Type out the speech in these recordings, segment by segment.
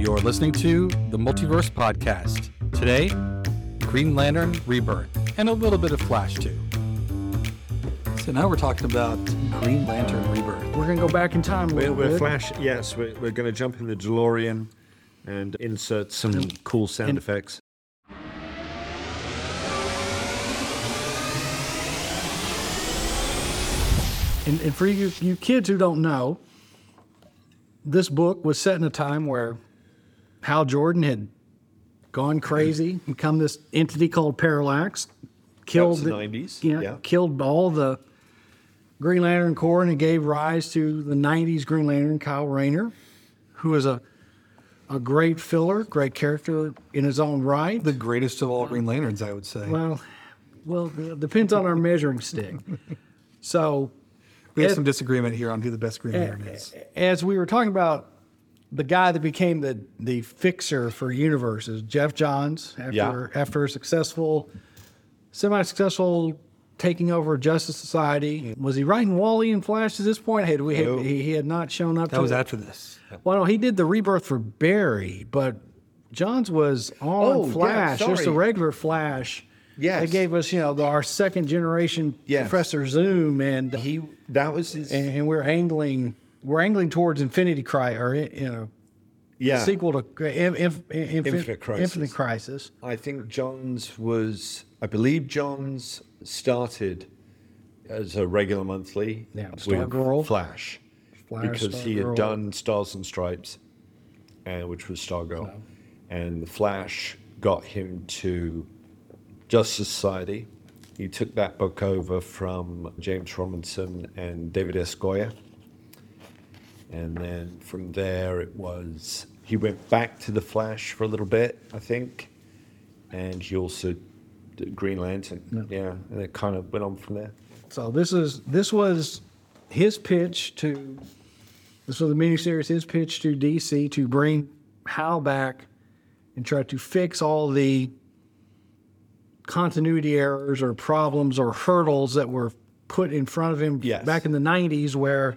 You're listening to the Multiverse Podcast. Today, Green Lantern Rebirth, and a little bit of Flash too. So now we're talking about Green Lantern Rebirth. We're gonna go back in time. a We're, little we're bit. flash. Yes, we're, we're going to jump in the DeLorean and insert some cool sound and- effects. And, and for you, you kids who don't know, this book was set in a time where Hal Jordan had gone crazy, become this entity called Parallax, killed the 90s, yeah, yeah. killed all the Green Lantern Corps, and it gave rise to the '90s Green Lantern, Kyle Rayner, who is a a great filler, great character in his own right. The greatest of all Green Lanterns, I would say. well, well, depends on our measuring stick. So we have Ed- some disagreement here on who the best Green Lantern is. as we were talking about the guy that became the the fixer for universes, Geoff Johns, after Yeah. after a successful, semi-successful taking over Justice Society, was he writing Wally and Flash at this point? Had we had, No. he, he had not shown up. That to was the- after this. Well, no, he did the rebirth for Barry, but Johns was on Oh, yeah, Flash, just a regular Flash. Yes. they gave us, you know, the, our second generation Yes. Professor Zoom, and He that was his and, and we're angling we're angling towards Infinity Cry or you know yeah. sequel to Inf, Inf, Inf, Infinite Crisis. Infinite Crisis. I think Johns was. I believe Johns started as a regular monthly Yeah, with Stargirl. Flash, Flash, because he had done Stars and Stripes, uh, which was Stargirl, and the Flash got him to Justice Society. He took that book over from James Robinson and David S. Goyer. And then from there, it was he went back to the Flash for a little bit, I think, and he also did Green Lantern. Yeah, and it kind of went on from there. So this is this was his pitch to this was the miniseries. His pitch to DC to bring Hal back and try to fix all the continuity errors or problems or hurdles that were put in front of him Yes. back in the '90s, where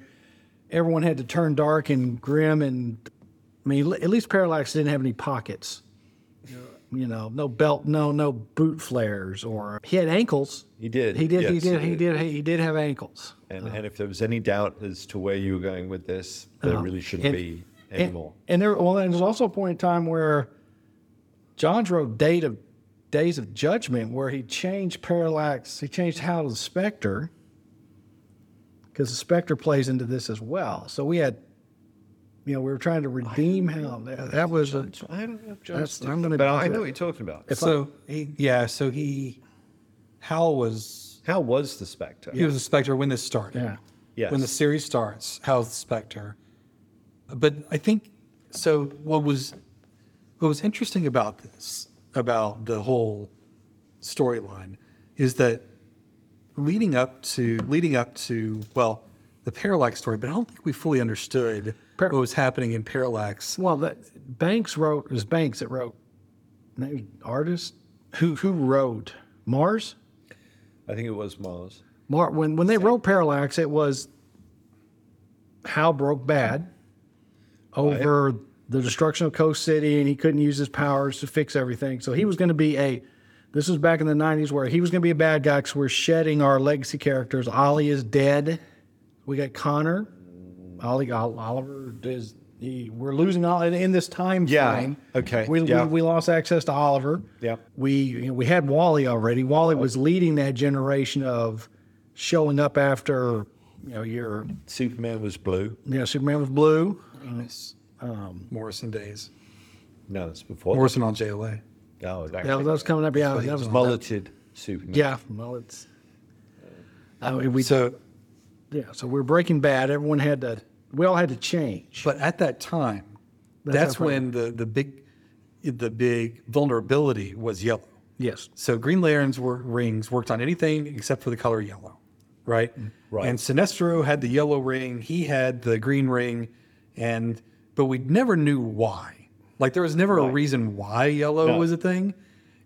everyone had to turn dark and grim and I mean, at least Parallax didn't have any pockets. Yeah. You know, no belt, no no boot flares, or he had ankles. He did, He did. he did. he He did. He did have ankles. And, uh-huh. and if there was any doubt as to where you were going with this, there uh-huh. really shouldn't And- be anymore. and there, well, and there's also a point in time where Johns wrote Date of Days of Judgment, where he changed Parallax. He changed to the Spectre because the Spectre plays into this as well. So we had, you know, we were trying to redeem Hal. That, that was a. I don't know if That's- I'm gonna- that, but I know what you're talking about. If I- So he, yeah, so he, Hal was How was the Spectre? he was a Spectre when this started. Yeah. Yes. When the series starts, Hal's the Spectre. But I think so. What was what was interesting about this, about the whole storyline, is that leading up to leading up to well, the Parallax story, but I don't think we fully understood Par- what was happening in Parallax. Well, that Banks wrote. It was Banks that wrote. Maybe artist who who wrote Marz. I think it was Marz. Mar- when when they wrote Parallax, it was Hal broke bad over the destruction of Coast City, and he couldn't use his powers to fix everything. So he was going to be a. This was back in the '90s where he was going to be a bad guy because we're shedding our legacy characters. Ollie is dead. We got Connor. Ollie Oliver is. He, we're losing all in this time Yeah, frame. okay, We, yeah. we we lost access to Oliver. Yeah. We you know, we had Wally already. Wally was leading that generation of showing up after you know your Superman was blue. Yeah, Superman was blue. Um, Morrison days. No, that's before. Morrison on JLA. Oh, that, That was, that was coming up. Yeah, that was was mulleted Superman. Yeah, well, it's. I mean, we So, yeah. So we're Breaking Bad. Everyone had to. We all had to change. but at that time, That's that's, our when the the big the big vulnerability was yellow. yes. So Green Lanterns were rings worked on anything except for the color yellow, right? Mm, right. And Sinestro had the yellow ring. He had the green ring, and but we never knew why. Like there was never a reason why yellow No. was a thing,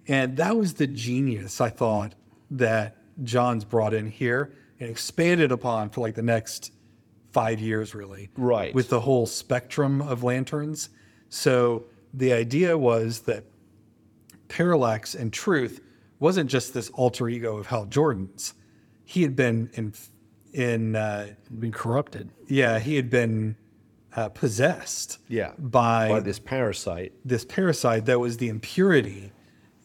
and that was the genius I thought that Johns brought in here and expanded upon for like the next five years, really. Right. With the whole spectrum of lanterns. So the idea was that Parallax and truth wasn't just this alter ego of Hal Jordan's. He had been in in uh, Been corrupted. yeah he had been uh, possessed Yeah. by, By this parasite. this parasite that was the impurity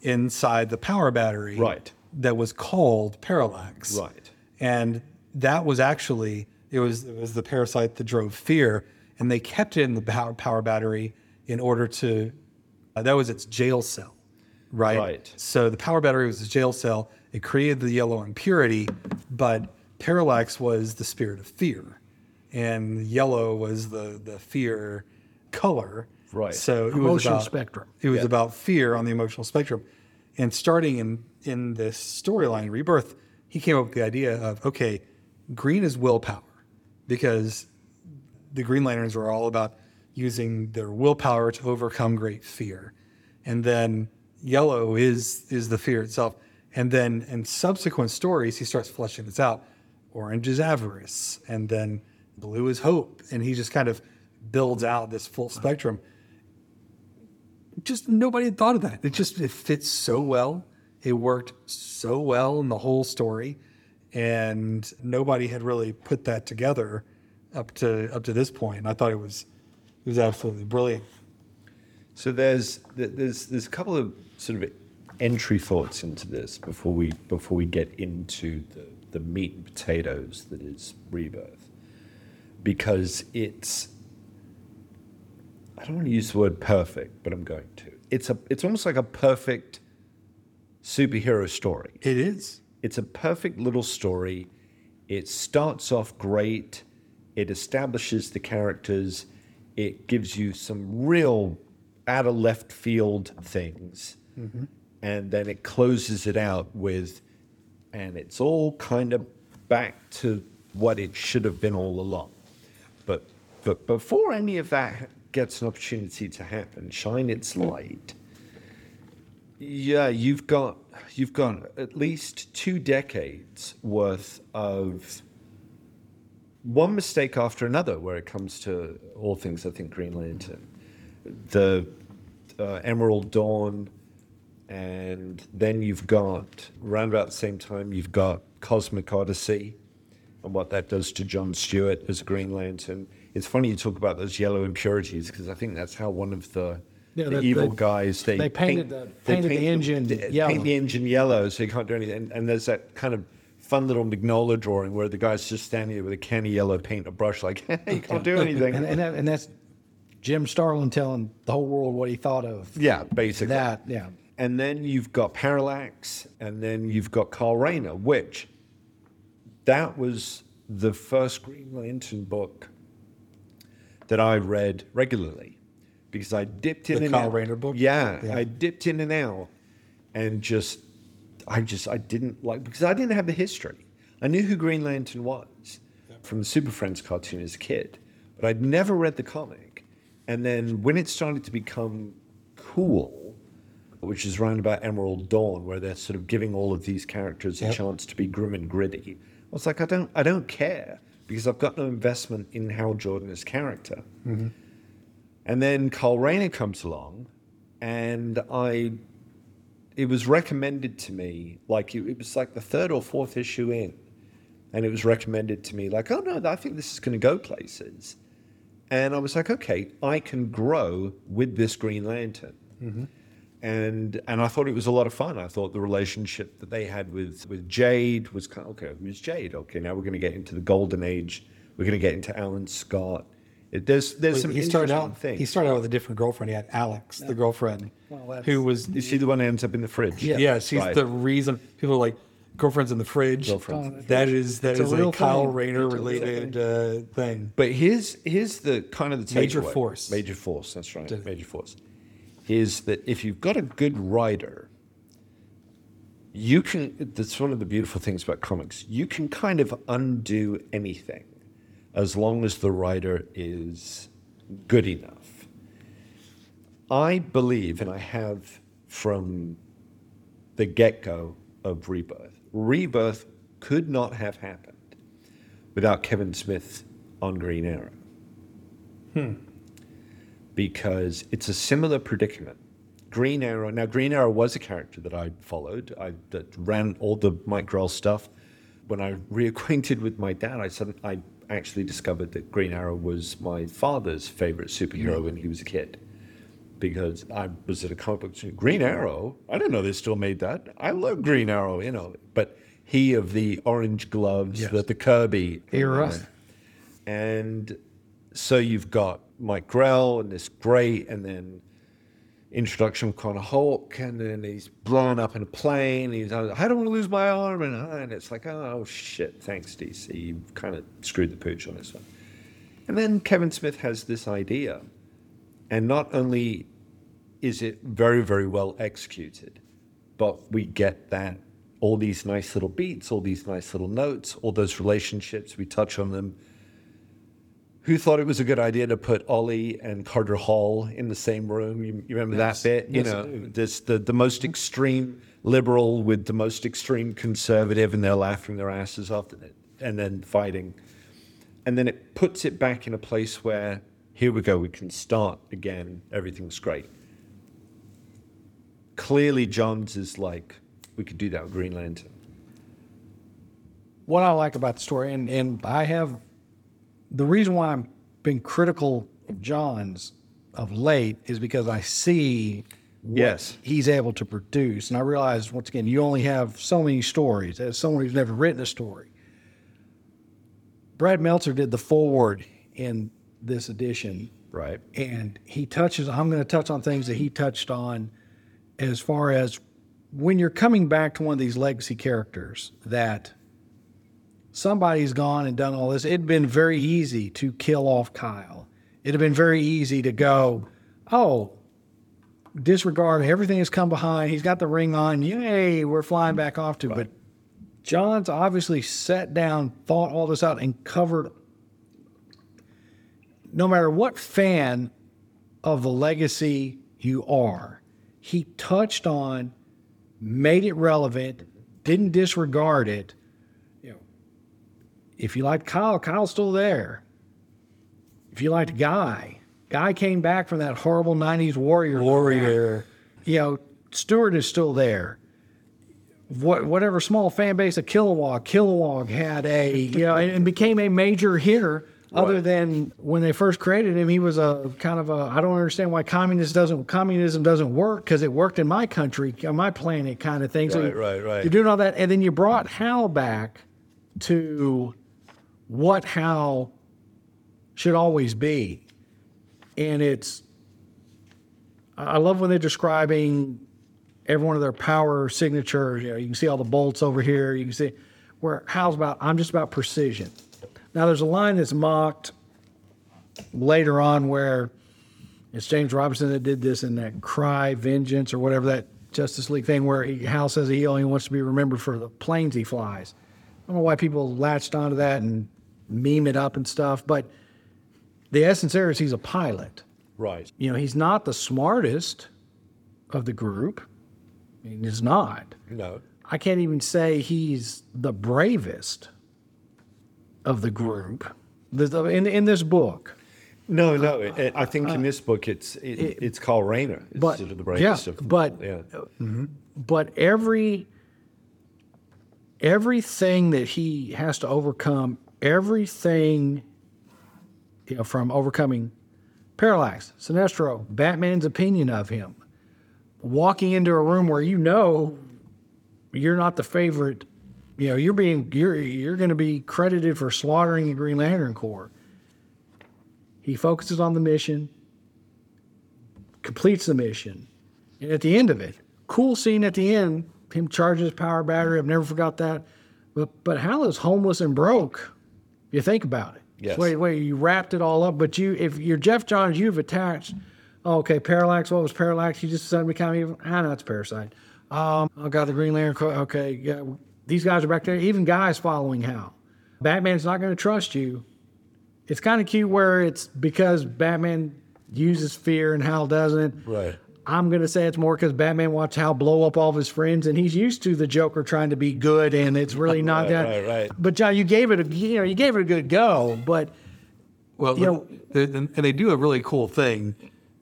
inside the power battery Right. that was called parallax Right. and that was actually it was it was the parasite that drove fear and they kept it in the power, power battery in order to uh, that was its jail cell right Right. so the power battery was a jail cell it created the yellow impurity but parallax was the spirit of fear and yellow was the the fear color Right. so it was Emotional about, spectrum. it was Yeah. about fear on the emotional spectrum. And starting in in this storyline, Rebirth, he came up with the idea of okay, green is willpower because the Green Lanterns were all about using their willpower to overcome great fear. And then yellow is is the fear itself. And then in subsequent stories, he starts fleshing this out. Orange is avarice, and then blue is hope, and he just kind of builds out this full spectrum just nobody had thought of that. It just it fits so well. It worked so well in the whole story, and nobody had really put that together up to up to this point. And I thought it was it was absolutely brilliant. So there's there's there's a couple of sort of entry thoughts into this before we before we get into the, the meat and potatoes that is rebirth, because it's I don't want to use the word perfect, but I'm going to. It's a it's almost like a perfect superhero story. It is. It's a perfect little story. It starts off great. It establishes the characters. It gives you some real out of left field things. Mm-hmm. And then it closes it out with, and it's all kind of back to what it should have been all along. But, before any of that gets an opportunity to happen, shine its light. Yeah, you've got you've got at least two decades worth of one mistake after another where it comes to all things. I think Green Lantern, the uh, Emerald Dawn, and then you've got around about the same time you've got Cosmic Odyssey, and what that does to John Stewart as Green Lantern. It's funny you talk about those yellow impurities because I think that's how one of the, Yeah, the evil they- guys they they painted the- painted the engine they yellow. Paint the engine yellow so you can't do anything. And, and there's that kind of fun little Mignola drawing where the guy's just standing there with a can of yellow paint, a brush, like you can't do anything. And, and, that, and that's Jim Starlin telling the whole world what he thought of yeah, basically that. Yeah. And then you've got Parallax, and then you've got Kyle Rayner, which that was the first Green Lantern book that I read regularly because I dipped in The and Kyle out. Rayner book? Yeah, Yeah. I dipped in and out, and just I just I didn't like because I didn't have the history. I knew who Green Lantern was from the Super Friends cartoon as a kid, but I'd never read the comic. And then when it started to become cool, which is round about Emerald Dawn, where they're sort of giving all of these characters a chance to be grim and gritty. I was like, I don't, I don't care because I've got no investment in Hal Jordan as character. Mm-hmm. And then Kyle Rayner comes along, and I, it was recommended to me, like it, it was like the third or fourth issue in, and it was recommended to me, like, oh no, I think this is going to go places. And I was like, okay, I can grow with this Green Lantern. Mm-hmm. And and I thought it was a lot of fun. I thought the relationship that they had with, with Jade was kind of, okay, who's Jade? Okay, now we're going to get into the golden age. We're going to get into Alan Scott. It, there's there's some he started interesting out. things. He started out with a different girlfriend. He had Alex, the girlfriend, Well, who was You see the one that ends up in the fridge? yeah, she's Right. the reason people are like girlfriends in the fridge. Girlfriends in the That is that It's a is a, real Kyle thing. Rayner related uh, thing. But here's here's the kind of the Major takeaway. force. Major force. That's right. Major force is that if you've got a good writer, you can. That's one of the beautiful things about comics. You can kind of undo anything, as long as the writer is good enough. I believe, and I have from the get go of Rebirth. Rebirth could not have happened without Kevin Smith on Green Arrow. Hmm. Because it's a similar predicament. Green Arrow. Now, Green Arrow was a character that I followed. I that ran all the Mike Grell stuff. When I reacquainted with my dad, I suddenly I actually discovered that Green Arrow was my father's favorite superhero when he was a kid. Because I was at a comic book store, Green Arrow. I didn't know they still made that. I love Green Arrow, you know. But he of the orange gloves, Yes. the, the Kirby Era. and so you've got Mike Grell and this great, and then introduction of Connor Hawke, and then he's blown up in a plane. He's, like, I don't want to lose my arm, and, and it's like, oh shit, thanks DC, you kind of screwed the pooch on this one. And then Kevin Smith has this idea, and not only is it very, very well executed, but we get that all these nice little beats, all these nice little notes, all those relationships, we touch on them. Who thought it was a good idea to put Ollie and Carter Hall in the same room? You, you remember Yes. that bit? You Yes, I know, this the, the most mm-hmm. extreme liberal with the most extreme conservative, and they're laughing their asses off and then fighting. And then it puts it back in a place where, here we go, we can start again, everything's great. Clearly, Johns is like, we could do that with Green Lantern. what I like about the story, and, and I have the reason why I've been critical of Johns of late is because I see what Yes. he's able to produce. And I realize, once again, you only have so many stories. As someone who's never written a story, Brad Meltzer did the foreword in this edition Right. and he touches i'm going to touch on things that he touched on as far as when you're coming back to one of these legacy characters that somebody's gone and done all this it'd been very easy to kill off kyle it'd have been very easy to go oh disregard everything that's come behind he's got the ring on yay we're flying back off to but Johns obviously sat down thought all this out and covered no matter what fan of the legacy you are, he touched on, made it relevant, didn't disregard it. If you liked Kyle, Kyle's still there. If you liked Guy, Guy came back from that horrible '90s warrior. Warrior. You know, Stewart is still there. What, whatever small fan base of Kilowog, Kilowog had a you know and, and became a major hitter. Other Right. than when they first created him, he was a kind of a I don't understand why communist doesn't communism doesn't work because it worked in my country, on my planet, kind of thing. so Right, you- right, right. You're doing all that, and then you brought Hal back to what Hal should always be, and it's I love when they're describing every one of their power signatures. You know, you can see all the bolts over here. You can see where Hal's about. I'm just about precision. Now, there's a line that's mocked later on where it's James Robinson that did this in that Cry Vengeance or whatever that Justice League thing where he, Hal says he only wants to be remembered for the planes he flies. I don't know why people latched onto that and meme it up and stuff, but the essence there is he's a pilot Right. you know, he's not the smartest of the group. I mean, he's not. No. I can't even say he's the bravest of the group. In, in this book, No, no. It, it- I think in uh, this book, it's it, it's Kyle Rayner. It's but- sort of the bravest yeah, of them. but- yeah. Mm-hmm. but every everything that he has to overcome, everything, you know, from overcoming Parallax, Sinestro, Batman's opinion of him, walking into a room where you know you're not the favorite, you know, you're being you're you're going to be credited for slaughtering the Green Lantern Corps. He focuses on the mission, completes the mission, and at the end of it, cool scene at the end, him charging his power battery. I've never forgot that. But but Hal is homeless and broke. You think about it. Yes. Wait, wait, you wrapped it all up, but you if you're Geoff Johns, you've attached oh, okay, Parallax, what was Parallax? You just suddenly become even ah no, it's Parasite. Um oh god, the Green Lantern okay, yeah. These guys are back there. Even guys following Hal. Batman's not gonna trust you. It's kind of cute where it's because Batman uses fear and Hal doesn't. Right. I'm going to say it's more because Batman watched Hal blow up all of his friends, and he's used to the Joker trying to be good, and it's really not Right, that. right, right. But John, you gave it a you know you gave it a good go, but Well, You know- the- the- and they do a really cool thing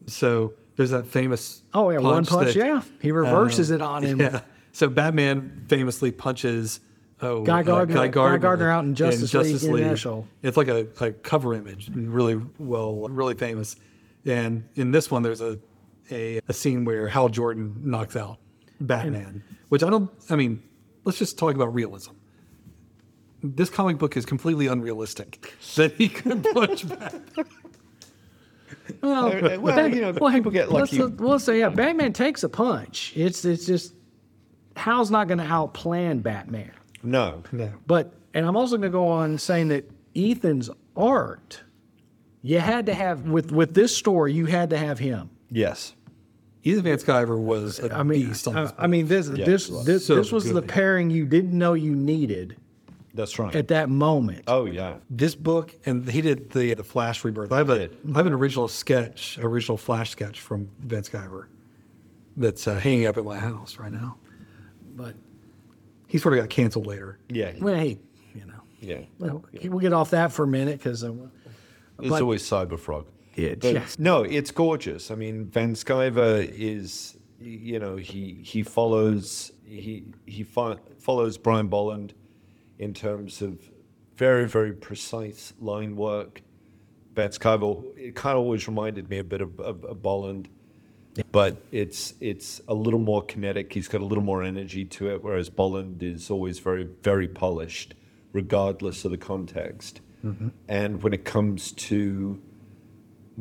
So there's that famous. Oh yeah, one punch. that, yeah, he reverses uh, it on him. Yeah. So Batman famously punches. Oh, Guy Gardner- Guy Gardner out in Justice League International. It's like a, a cover image, really well, really famous. And in this one, there's a, a a scene where Hal Jordan knocks out Batman, which I don't. I mean, let's just talk about realism. This comic book is completely unrealistic that he could punch Batman. Well, Uh, well, you know, people get let's, lucky. let's say yeah, Batman takes a punch. It's it's just Hal's not going to outplan Batman. No. No. But and I'm also going to go on saying that Ethan's art, you had to have with with this story, you had to have him. Yes. Ethan Van Sciver was a I mean, beast on I, this. I mean this this he was. this, So this was the good. pairing you didn't know you needed That's right. at that moment. oh yeah. this book and he did the the Flash rebirth. I have a I have an original sketch, original Flash sketch from Van Sciver that's uh, hanging up at my house right now. But He sort of got canceled later. Yeah. well, hey, you know, Yeah. well, we'll get off that for a minute because uh, There's but- always Cyberfrog. Yeah, But yes. No, it's gorgeous. I mean, Van Sciver is, you know, he he follows he he fo- follows Brian Bolland in terms of very very precise line work. Van Sciver it kind of always reminded me a bit of, of, of Bolland, but it's it's a little more kinetic. He's got a little more energy to it, whereas Bolland is always very very polished, regardless of the context. Mm-hmm. And when it comes to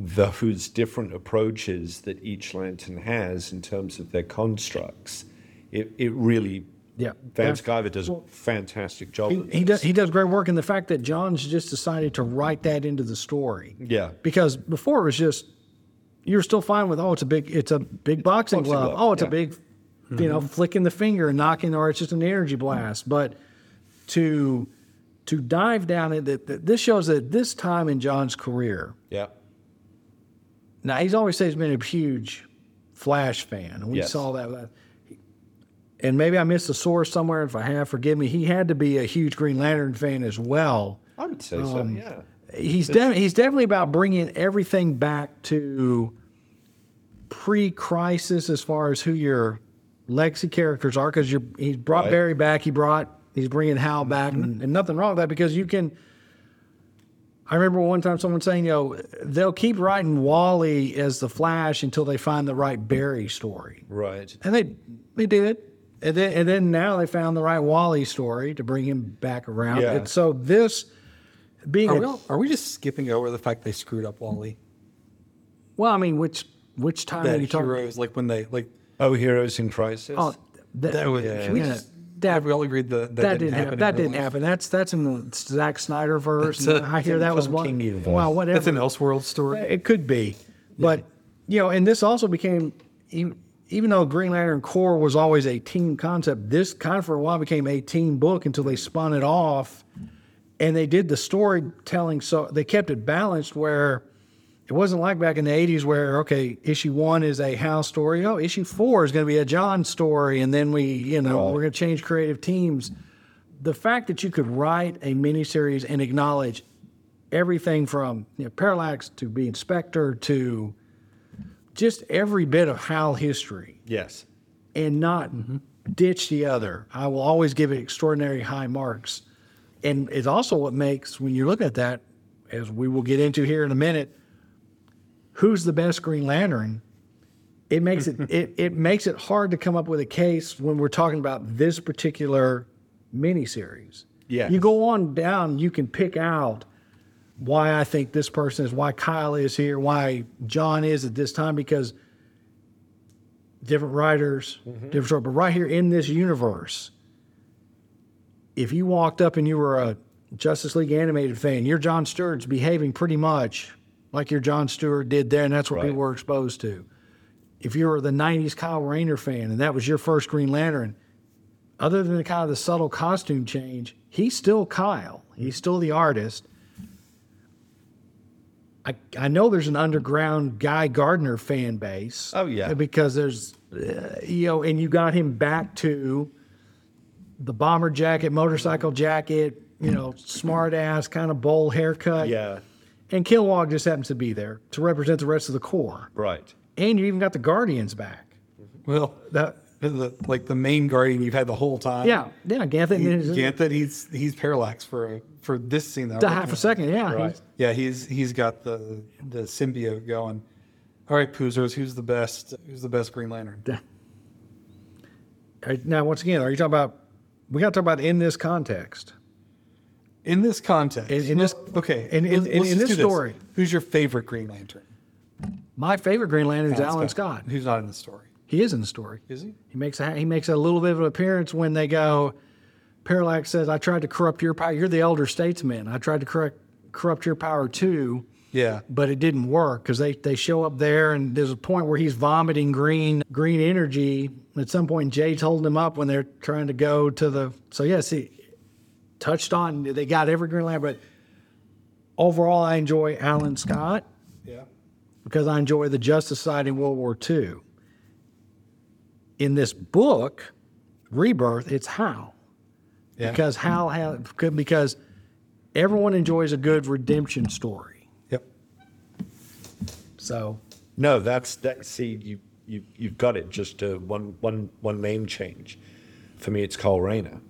those different approaches that each lantern has in terms of their constructs, it, it really, Yeah. Van Yeah. Sciver does a fantastic job. he, of he does he does great work in the fact that Johns just decided to write that into the story. Yeah. Because before it was just you're still fine with oh it's a big it's a big boxing, Boxing glove. glove, Oh it's yeah. a big you know mm-hmm. flicking the finger and knocking or it's just an energy blast. But to to dive down into th- this shows that this time in Johns' career, Yeah. Now he's always said he's been a huge Flash fan, and we Yes. saw that. And maybe I missed a source somewhere. If I have, forgive me. He had to be a huge Green Lantern fan as well. I would say so, um, yeah. He's de- he's definitely about bringing everything back to pre-crisis as far as who your legacy characters are. Because you're he's brought Right. Barry back. He brought he's bringing Hal back, mm-hmm. and, and nothing wrong with that because you can. I remember one time someone saying, you know, they'll keep writing Wally as the Flash until they find the right Barry story, Right. and they they did. And then, and then now they found the right Wally story to bring him back around. Yeah. And so this being Are a- we, all- are we just skipping over the fact they screwed up Wally? Well, I mean, which which time are you talking? heroes like when they like Oh, Heroes in Crisis? Oh, that, that was. Yeah. Can we Yeah. just have we all agreed that that, that didn't happen. That didn't life? happen. That's that's in the Zack Snyder verse. A- I hear that was one. King universe. Well, whatever. That's an Elseworld story. It could be, but you know, and this also became even, even though Green Lantern Corps was always a team concept. This kind of for a while became a team book until they spun it off, and they did the storytelling. So they kept it balanced where. It wasn't like back in the 80s where, okay, issue one is a Hal story. Oh, issue four is going to be a John story. And then we, you know, Right. we're going to change creative teams. The fact that you could write a miniseries and acknowledge everything from you know, Parallax to being Spectre to just every bit of Hal history yes. and not ditch the other. I will always give it extraordinary high marks. And it's also what makes, when you look at that, as we will get into here in a minute, who's the best Green Lantern? It makes it, it it makes it hard to come up with a case when we're talking about this particular miniseries. Yes. You go on down, you can pick out why I think this person is, why Kyle is here, why John is at this time, because different writers, mm-hmm. different story. But right here in this universe, if you walked up and you were a Justice League animated fan, your John Stewart's behaving pretty much like your John Stewart did there, and that's what Right. people were exposed to. If you were the '90s Kyle Rayner fan and that was your first Green Lantern, other than the kind of the subtle costume change, he's still Kyle. He's still the artist. I, I know there's an underground Guy Gardner fan base. Oh, yeah. because there's uh, you know, and you got him back to the bomber jacket, motorcycle jacket, you know, smart ass kind of bowl haircut. Yeah. And Kilowog just happens to be there to represent the rest of the Corps. Right. And you even got the Guardians back. Well, That the, like the main guardian you've had the whole time. yeah, yeah, Ganthet. He, Ganthet, he's he's parallax for for this scene. That half looking a second, yeah. Right. he's- Yeah, he's he's got the the symbiote going. All right, Poozers, who's the best? Who's the best Green Lantern? All right, Now, once again, are you talking about? We got to talk about in this context. In this context, In- in this- okay, in- in- in- in this story. who's your favorite Green Lantern? My favorite Green Lantern is Alan Scott. Who's not in the story? He is in the story. Is he? He makes a, he makes a little bit of an appearance when they go. Parallax says, "I tried to corrupt your power. You're the elder statesman. I tried to correct, corrupt your power too, Yeah, but it didn't work because they they show up there and there's a point where he's vomiting green green energy. At some point, Jay's holding him up when they're trying to go to the. So yeah, he touched on. They got every Green Lantern, but overall, I enjoy Alan Scott yeah. because I enjoy the Justice Society in World War II. In this book, Rebirth, it's Hal. Yeah. Because Hal has, because everyone enjoys a good redemption story. Yep. So, No, that's that. See, you you you've got it. Just uh, one one one name change. For me, it's Kyle Rayner,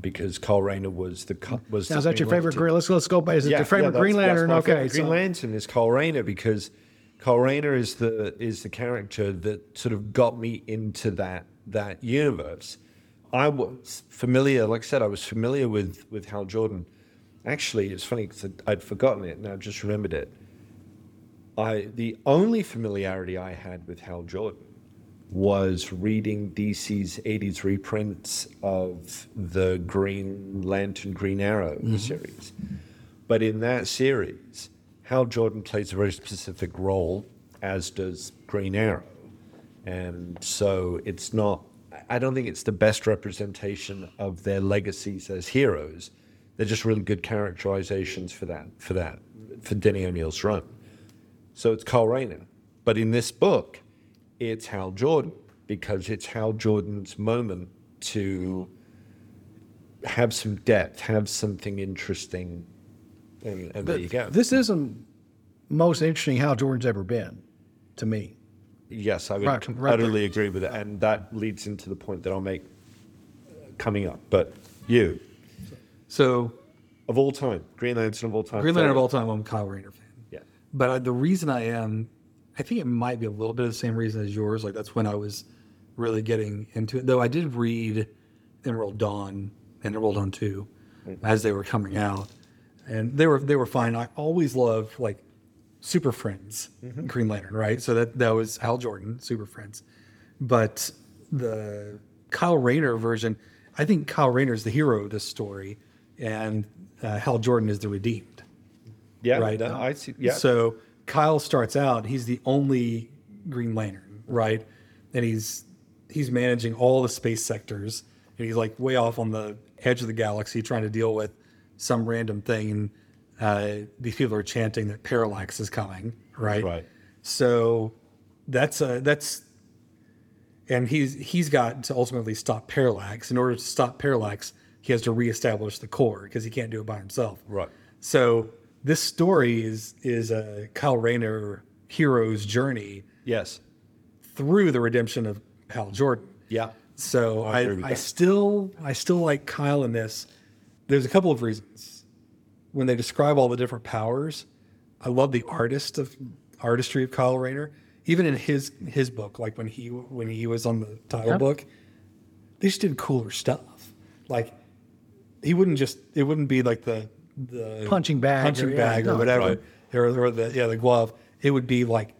because Kyle Rayner was the hmm. was. now, the is that your favorite Green? Let's let's go by. Is it your favorite that's- Green Lantern? Okay, Green so- Lantern is Kyle Rayner because Kyle Rayner is the is the character that sort of got me into that that universe. I was familiar, like I said, I was familiar with with Hal Jordan. Actually, it's funny because I'd forgotten it and I just remembered it. I the only familiarity I had with Hal Jordan was reading DC's 80s reprints of the Green Lantern Green Arrow mm-hmm. series. But in that series, Hal Jordan plays a very specific role, as does Green Arrow. And so it's not, I don't think it's the best representation of their legacies as heroes. They're just really good characterizations for that, for that, for Denny O'Neill's run. So it's Kyle Rayner. But in this book, it's Hal Jordan because it's Hal Jordan's moment to have some depth, have something interesting. And, and there you go. This isn't most interesting Hal Jordan's ever been, to me. yes, I would Right, right utterly agree with it. And that leads into the point that I'll make uh, coming up. But you, So of all time, Green Lantern of all time. Green Lantern of all time, I'm a Kyle Rayner fan. Yeah. But I, the reason I am, I think it might be a little bit of the same reason as yours. Like that's when I was really getting into it. Though I did read Emerald Dawn and Emerald Dawn 2 as they were coming out, and they were they were fine. I always loved like Super Friends, Green Lantern, right? So that that was Hal Jordan, Super Friends. But the Kyle Rayner version, I think Kyle Rayner is the hero of this story, and uh, Hal Jordan is the redeemed Yeah, right? no, I see. Yeah. So Kyle starts out; he's the only Green Lantern, right? And he's he's managing all the space sectors, and he's like way off on the edge of the galaxy, trying to deal with some random thing. And uh, these people are chanting that Parallax is coming, right? Right. So that's a that's and he's he's got to ultimately stop Parallax. In order to stop Parallax, he has to reestablish the core because he can't do it by himself. Right. So this story is is a Kyle Rayner hero's journey yes. through the redemption of Hal Jordan. Yeah. So I I, I, still I still like Kyle in this. There's a couple of reasons. When they describe all the different powers, I love the artist of artistry of Kyle Rayner. Even in his his book, like when he when he was on the title Yeah. book, they just did cooler stuff. Like he wouldn't just it wouldn't be like the the Punching bag punching or- yeah, bag or no. whatever, Right. or, or the yeah the glove. It would be like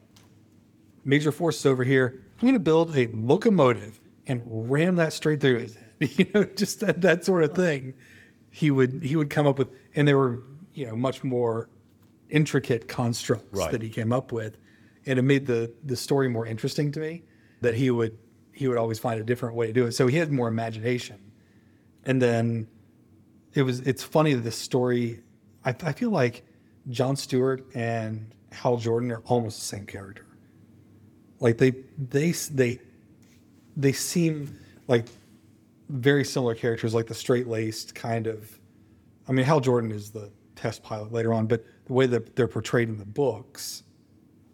major forces over here. I'm going to build a locomotive and ram that straight through his head. You know, just that, that sort of thing. He would he would come up with, and there were you know much more intricate constructs Right. that he came up with, and it made the the story more interesting to me. That he would he would always find a different way to do it. So he had more imagination, and then it was it's funny that this story. I, I feel like John Stewart and Hal Jordan are almost the same character. Like they they they they seem like very similar characters, like the straight laced kind of. I mean, Hal Jordan is the test pilot later on, but the way that they're portrayed in the books,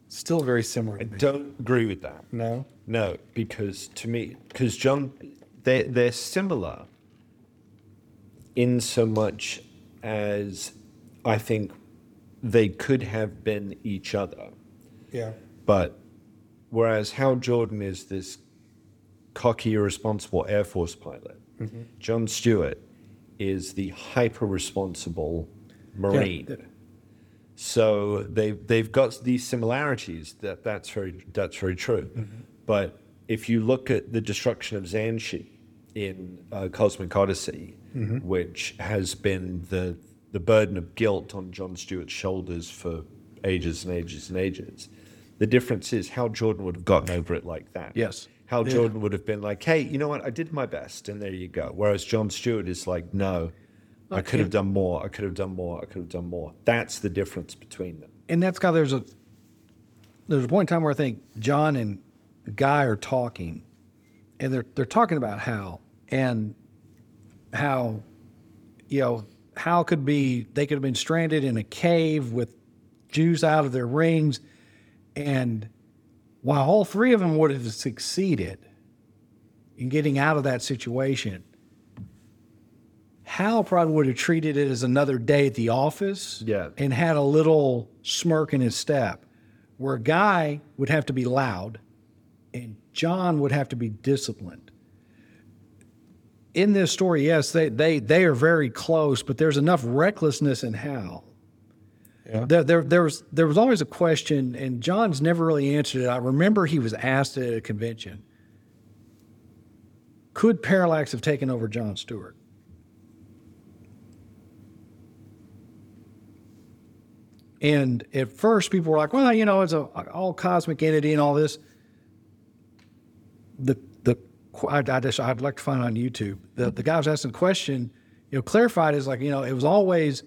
still very similar. I don't agree with that. No. No, because to me, because John, they they're similar in so much as I think they could have been each other. Yeah. But whereas Hal Jordan is this cocky, irresponsible Air Force pilot, mm-hmm. John Stewart is the hyper responsible Marine. Yeah. So they they've got these similarities. That that's very that's very true. Mm-hmm. But if you look at the destruction of Xanshi in uh, Cosmic Odyssey, which has been the the burden of guilt on John Stewart's shoulders for ages and ages and ages, the difference is Hal Jordan would have gotten over it like that. Yes. Hal Jordan would have been like, "Hey, you know what? I did my best, and there you go." Whereas John Stewart is like, "No, I could have done more. I could have done more. I could have done more." That's the difference between them. and that's of there's a there's a point in time where I think John and Guy are talking, and they're they're talking about how and how you know how could be they could have been stranded in a cave with Jews out of their rings, and while all three of them would have succeeded in getting out of that situation. Hal probably would have treated it as another day at the office Yeah. and had a little smirk in his step, where a Guy would have to be loud and John would have to be disciplined. In this story, yes, they, they, they are very close, but there's enough recklessness in Hal. Yeah. There, there, there, was, there was always a question, and Johns never really answered it. I remember he was asked at a convention Could Parallax have taken over John Stewart? And at first, people were like, "Well, you know, it's a all cosmic entity and all this." The the I, I just I'd like to find on YouTube. The the guy was asking the question, you know, clarified is like you know it was always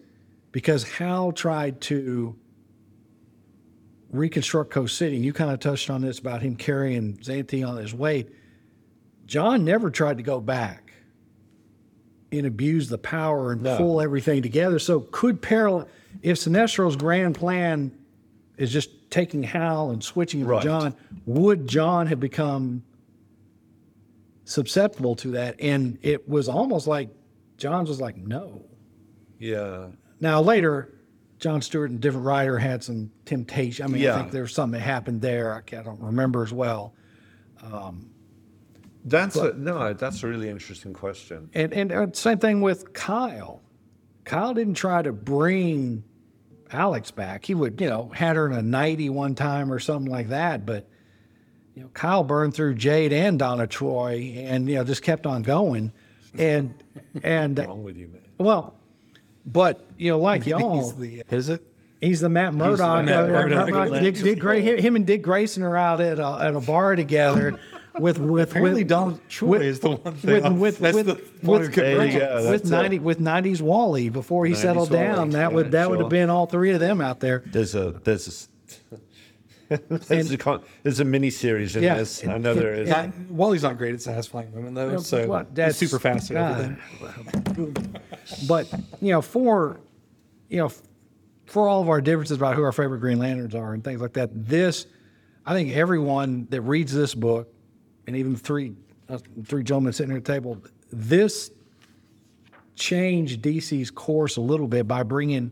because Hal tried to reconstruct Coast City. And you kind of touched on this about him carrying Xanshi on his weight. John never tried to go back and abuse the power and No. pull everything together. So could parallel if Sinestro's grand plan is just taking Hal and switching it Right. to John, would John have become susceptible to that? And it was almost like Johns was like, no. Yeah. Now later, John Stewart and different writer had some temptation. I mean, I Yeah. think there's something that happened there. I I don't remember as well. That's a, no. That's a really interesting question. And and uh, same thing with Kyle. Kyle didn't try to bring Alex back. He would, you know, had her in a 90 one time or something like that. But you know, Kyle burned through Jade and Donna Troy, and you know, just kept on going. And and What's wrong with you, man? well, but you know, like y'all, He's the, is it? He's the Matt Murdock. Matt uh, Murdock. uh, Dick, Dick Gra- him and Dick Grayson are out at a, at a bar together with with Apparently, with, Donna Troy with- is the one. with thing. with That's with, the with, There go. with ninety it. with nineties Wally before he 90s settled down. Wally. That would Yeah, that would have been all three of them out there. There's a there's a there's, a, con- there's a mini series in Yeah. this. I know there is. Yeah, Wally's not great at satisfying women though, so What? he's That's- super fast at God. But you know, for you know, for all of our differences about who our favorite Green Lanterns are and things like that, this I think everyone that reads this book, and even three uh, three gentlemen sitting here at the table, this changed DC's course a little bit by bringing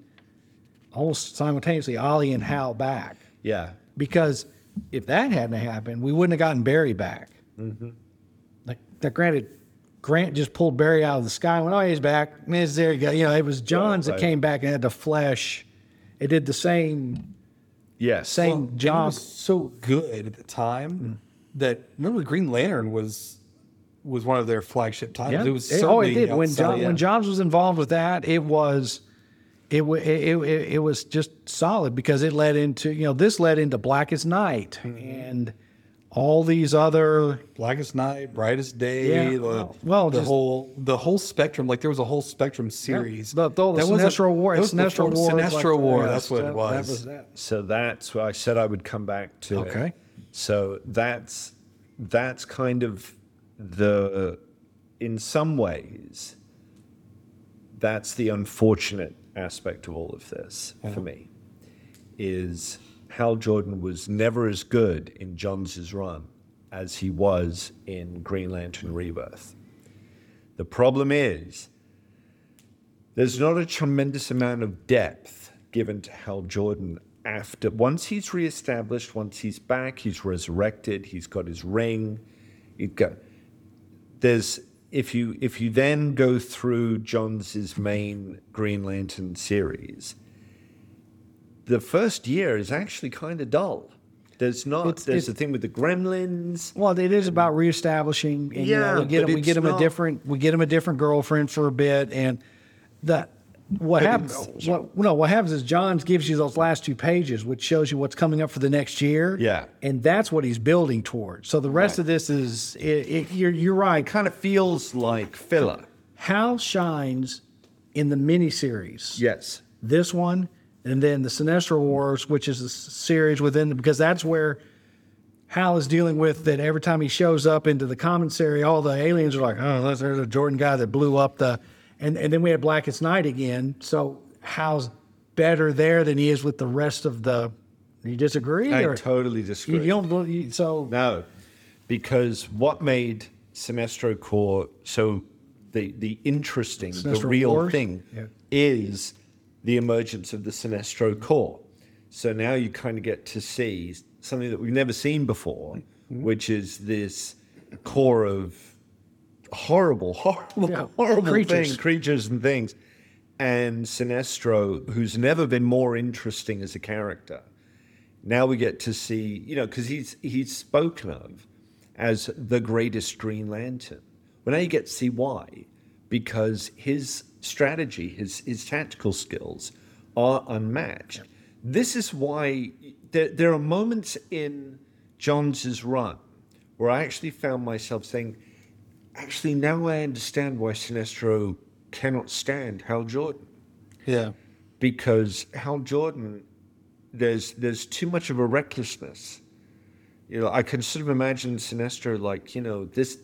almost simultaneously Ollie and Hal back. Yeah. Because if that hadn't happened, we wouldn't have gotten Barry back. Mm-hmm. Like, that granted, Grant just pulled Barry out of the sky and went, oh, he's back. And it's there you go. You know, it was Johns right. that came back and had the flesh. It did the same Yes. same And it job. was so good at the time that remember the Green Lantern was was one of their flagship titles. Yeah. It was It- oh, it certainly did. When outside- John, when Johns was involved with that, it was, it, it, it, it was just solid because it led into, you know, this led into Blackest Night Mm-hmm. and all these other Blackest Night, Brightest Day, Yeah. the, Well, well, the just- whole the whole spectrum. Like there was a whole spectrum series. The, the, the That wasn't- War. that was Sinestro before War. was Sinestro like- War. yes, That's what that- it was. That was that. So that's why I said I would come back to it. Okay. So that's that's kind of the in some ways that's the unfortunate aspect of all of this for me is Hal Jordan was never as good in Johns' run as he was in Green Lantern Rebirth. The problem is there's not a tremendous amount of depth given to Hal Jordan after once he's reestablished, once he's back, he's resurrected, he's got his ring, he's got there's if you if you then go through Johns' main Green Lantern series, the first year is actually kind of dull. There's not. It's- there's it's- the thing with the Gremlins. Well, it is about reestablishing. And, you know, Yeah, we get but him. We get him not- a different. We get him a different girlfriend for a bit, and that what happens. What no? What happens is Johns gives you those last two pages, which shows you what's coming up for the next year. Yeah. and that's what he's building towards. So the rest Right. of this is. It, it, you're you're right. Kind of feels like filler. Hal shines in the miniseries. Yes. this one, and then the Sinestro Wars, which is a series within because that's where Hal is dealing with that every time he shows up into the commissary, all the aliens are like, oh, there's- there's a Jordan guy that blew up the, and, and then we had Blackest Night again. So Hal's better there than he is with the rest of the. You disagree? I or totally disagree. you don't believe so? No, because what made Sinestro Corps so the the interesting, the real Wars? thing Yeah. is the emergence of the Sinestro Corps. So now you kind of get to see something that we've never seen before, Mm-hmm. which is this core of horrible, horrible, Yeah, horrible creatures. things, creatures and things. And Sinestro, who's never been more interesting as a character, now we get to see, you know, because he's he's spoken of as the greatest Green Lantern. Well, now you get to see why, because his strategy, his his tactical skills are unmatched. This is why there, there are moments in Johns' run where I actually found myself saying, actually, now I understand why Sinestro cannot stand Hal Jordan Yeah. because Hal Jordan, there's there's too much of a recklessness. You know, I can sort of imagine Sinestro like, you know, this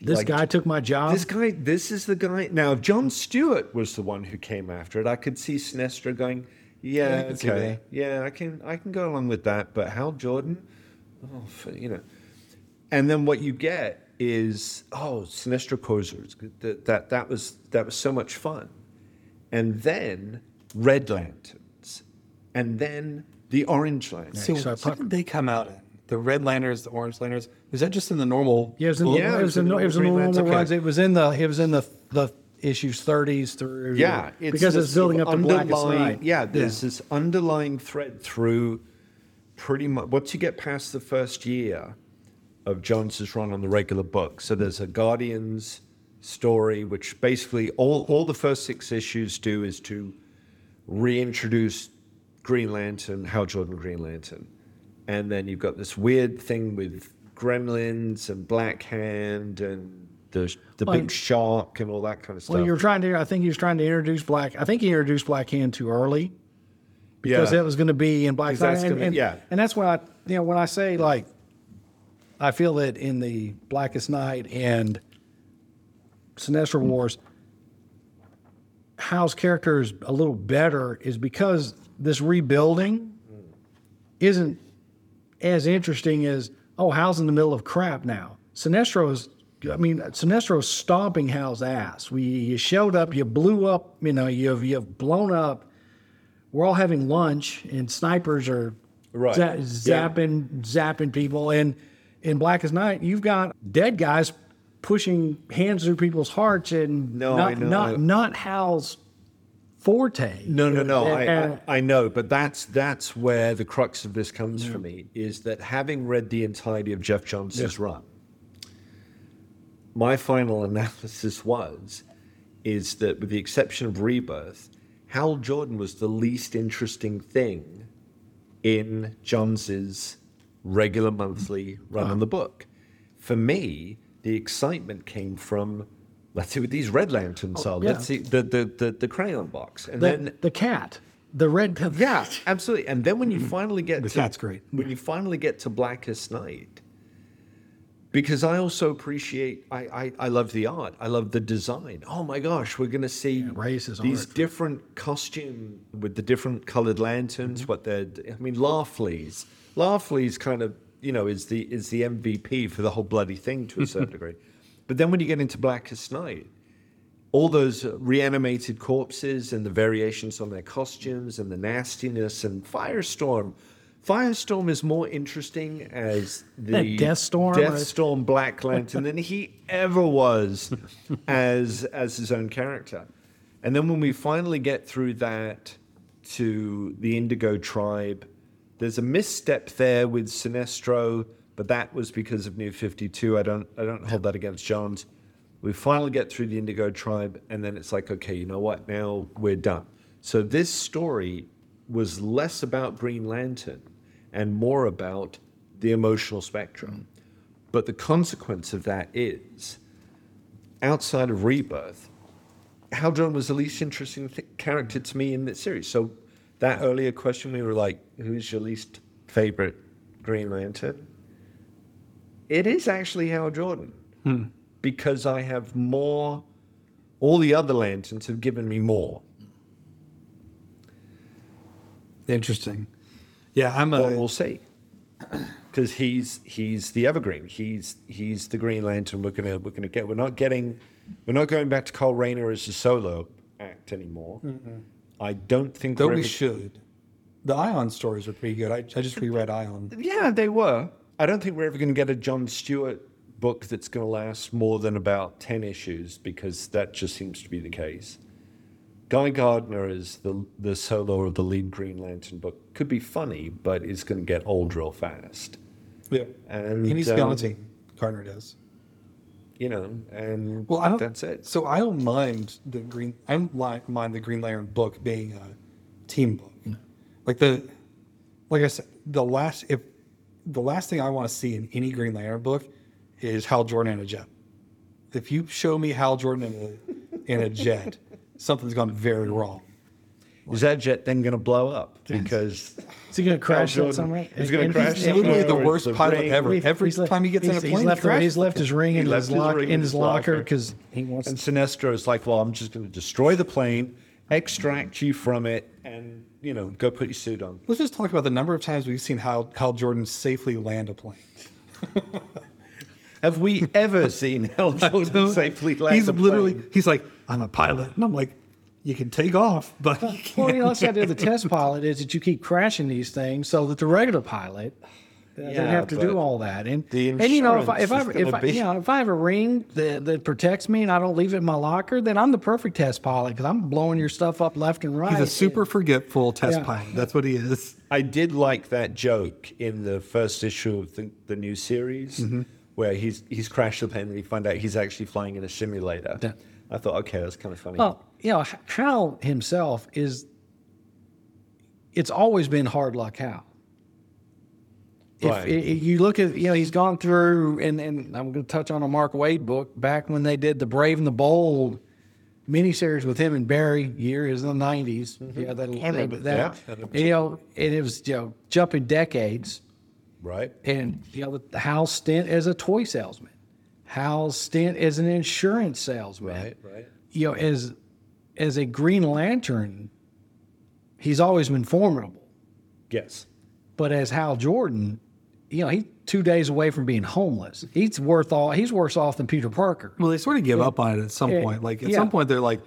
This like, guy took my job. This guy, this is the guy. Now, if John Stewart was the one who came after it, I could see Sinestro going, "Yeah, I okay, yeah, I can, I can go along with that." But Hal Jordan, oh, you know, and then what you get is, oh, Sinestro Corps, that that that was that was so much fun, and then Red Lanterns, and then the Orange Lanterns. So, so what did they come out in? The red lanterns, the orange lanterns. Was that just in the normal? Yeah, it was in, Yeah, it was in, it was in the normal runs. It was in the it was in the the issues thirties through. Yeah, it's because it's building up to Blackest Night. Yeah, there's this underlying thread through pretty much once you get past the first year of Johns's run on the regular book. So there's a Guardians story, which basically all all the first six issues do is to reintroduce Green Lantern, Hal Jordan Green Lantern, and then you've got this weird thing with Gremlins and Black Hand and the the Well, big shark and all that kind of stuff. Well, you're trying to. I think he was trying to introduce Black. I think he introduced Black Hand too early because Yeah. it was going to be in Black Because that's And, and, yeah. and that's why I, you know when I say like, I feel that in the Blackest Night and Sinestro Wars, Hal's character is a little better is because this rebuilding isn't as interesting as oh Hal's in the middle of crap now. Sinestro is I mean Sinestro's stomping Hal's ass. We you showed up, you blew up, you know, you've you've blown up. We're all having lunch and snipers are Right. Yeah. zapping zapping people and in Blackest Night you've got dead guys pushing hands through people's hearts and No, not not not Hal's forte. No, no, no. I, And- I, I know, but that's that's where the crux of this comes for mm. me is that having read the entirety of Geoff Johns's run, my final analysis was is that with the exception of Rebirth, Hal Jordan was the least interesting thing in Johns's regular monthly run on ah. the book. For me, the excitement came from let's see what these red lanterns oh, are. yeah. Let's see the the, the, the crayon box. And the, then the cat, the red cat. yeah, absolutely. And then when you mm-hmm. finally get The to cat's great. When you finally get to Blackest Night, because I also appreciate I, I I love the art. I love the design. Oh my gosh, we're gonna see is these different costume with the different colored lanterns. Mm-hmm. What they're I mean, Larfleeze. Larfleeze kind of you know is the is the MVP for the whole bloody thing to a certain degree. But then when you get into Blackest Night, all those reanimated corpses and the variations on their costumes and the nastiness and Firestorm. Firestorm is more interesting as the That Deathstorm, or- Deathstorm Black Lantern than he ever was as as his own character. And then when we finally get through that to the Indigo Tribe, there's a misstep there with Sinestro, but that was because of New 52. I don't I don't hold that against Johns. We finally get through the Indigo Tribe, and then it's like, okay, you know what? Now we're done. So this story was less about Green Lantern and more about the emotional spectrum. But the consequence of that is, outside of Rebirth, Hal Jordan was the least interesting th- character to me in this series. So that earlier question, we were like, who's your least favorite Green Lantern? It is actually Hal Jordan. Hmm. Because I have more, all the other lanterns have given me more. Interesting. Yeah, I'm Well, a. we'll see. Because he's he's the evergreen. He's he's the Green Lantern. We're gonna we're gonna get. We're not getting. We're not going back to Kyle Rayner as a solo act anymore. Mm-hmm. I don't think. Though we're ever- should. The Ion stories are pretty good. I, I just reread Ion. Yeah, they were. I don't think we're ever going to get a John Stewart book that's going to last more than about 10 issues because that just seems to be the case. Guy Gardner is the, the solo of the lead Green Lantern book could be funny, but it's going to get old real fast. Yeah. And, he needs to be on um, the team. Gardner does. You know, and Well, I don't. that's it. So I don't mind the green. I don't li- mind the Green Lantern book being a team book. Mm. Like the, like I said, the last if the last thing I want to see in any Green Lantern book is Hal Jordan in a jet. If you show me Hal Jordan in a in a jet, something's gone very wrong. Is that jet then going to blow up? Because Is he going to crash Jordan that somewhere? is gonna crash he's- It's literally the worst pilot ever. Every he's time he gets in a plane, he's left, he crashes. he's left his ring in He his his lock ring in his locker because he wants. And Sinestro is like, well, I'm just going to destroy the plane, extract you from it, and you know, go put your suit on. Let's just talk about the number of times we've seen Hal, Hal Jordan safely land a plane. Have we ever seen Hal Jordan safely land he's a plane? He's literally he's like i'm a pilot and i'm like you can take off but you Well, can't. you know, that's the idea of the test pilot is that you keep crashing these things so that the regular pilot doesn't Yeah, have to do all that. And the and you know, if I if I, insurance is if I be- you know if I have a ring that, that protects me and I don't leave it in my locker, then I'm the perfect test pilot because I'm blowing your stuff up left and right. he's a super forgetful test Yeah. pilot that's what he is I did like that joke in the first issue of the, the new series Mm-hmm. where he's he's crashed the plane and we find out he's actually flying in a simulator. Yeah. I thought, okay, that's kind of funny. Well, you know, Hal himself is. It's always been hard luck Hal. If Right. i- i- you look at, you know, he's gone through, and, and I'm going to touch on a Mark Waid book back when they did the Brave and the Bold miniseries with him and Barry. Year is in the 90s. Mm-hmm. Yeah, that, remember that, that. You know, and it was you know jumping decades right? and you know Hal's stint as a toy salesman, Hal's stint as an insurance salesman, Right, right. You know, as as a Green Lantern, he's always been formidable. Yes. But as Hal Jordan, you know, he's two days away from being homeless. He's worth all. He's worse off than Peter Parker. well they sort of give up on it at some Yeah. point like at Yeah. some point they're like